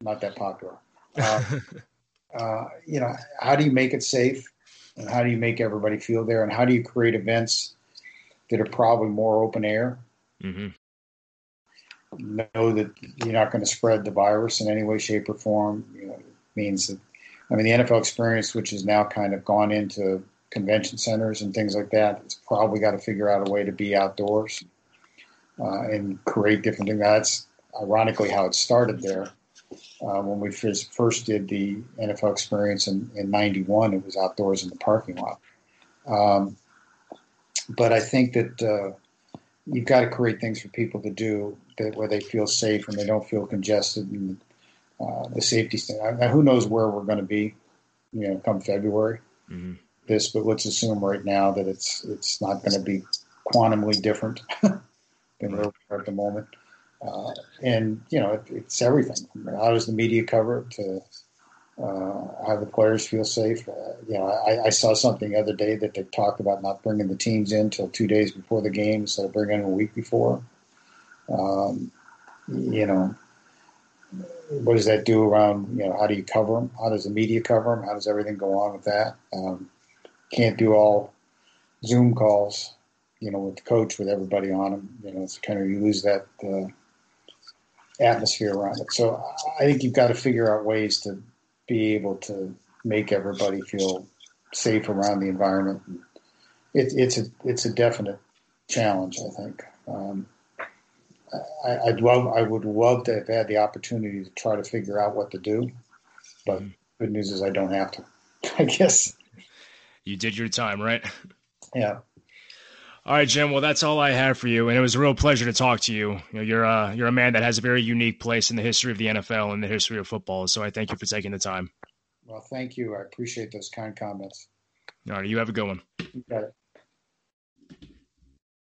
Not that popular. Uh, uh, you know, how do you make it safe? And how do you make everybody feel there? And how do you create events that are probably more open air? Mm-hmm. Know that you're not going to spread the virus in any way, shape, or form. You know, means that, I mean, the NFL experience, which has now kind of gone into convention centers and things like that, it's probably got to figure out a way to be outdoors uh, and create different things. That's ironically how it started there uh, when we first, first did the NFL experience in, in 91, it was outdoors in the parking lot. Um, but I think that uh, you've got to create things for people to do that where they feel safe and they don't feel congested and uh, the safety stand. Now, who knows where we're going to be, you know, come February. Mm-hmm. This, but let's assume right now that it's it's not going to be quantumly different than where we are at the moment. Uh, and you know, it, it's everything. How does the media cover it? To uh, how the players feel safe. Uh, you know, I, I, saw something the other day that they talked about not bringing the teams in until two days before the game instead of bringing them a week before. Um, you know, what does that do around? You know, how do you cover them? How does the media cover them? How does everything go on with that? Um, can't do all Zoom calls. You know, with the coach, with everybody on them. You know, it's kind of you lose that. Uh, atmosphere around it. So I think you've got to figure out ways to be able to make everybody feel safe around the environment. It, it's a it's a definite challenge. I think. Um, I, would love I would love to have had the opportunity to try to figure out what to do, but mm-hmm. good news is I don't have to. I guess you did your time, right? Yeah. All right, Jim. Well, that's all I have for you, and it was a real pleasure to talk to you. you know, you're uh, you're a man that has a very unique place in the history of the NFL and the history of football. So I thank you for taking the time. Well, thank you. I appreciate those kind comments. All right, you have a good one. You got it.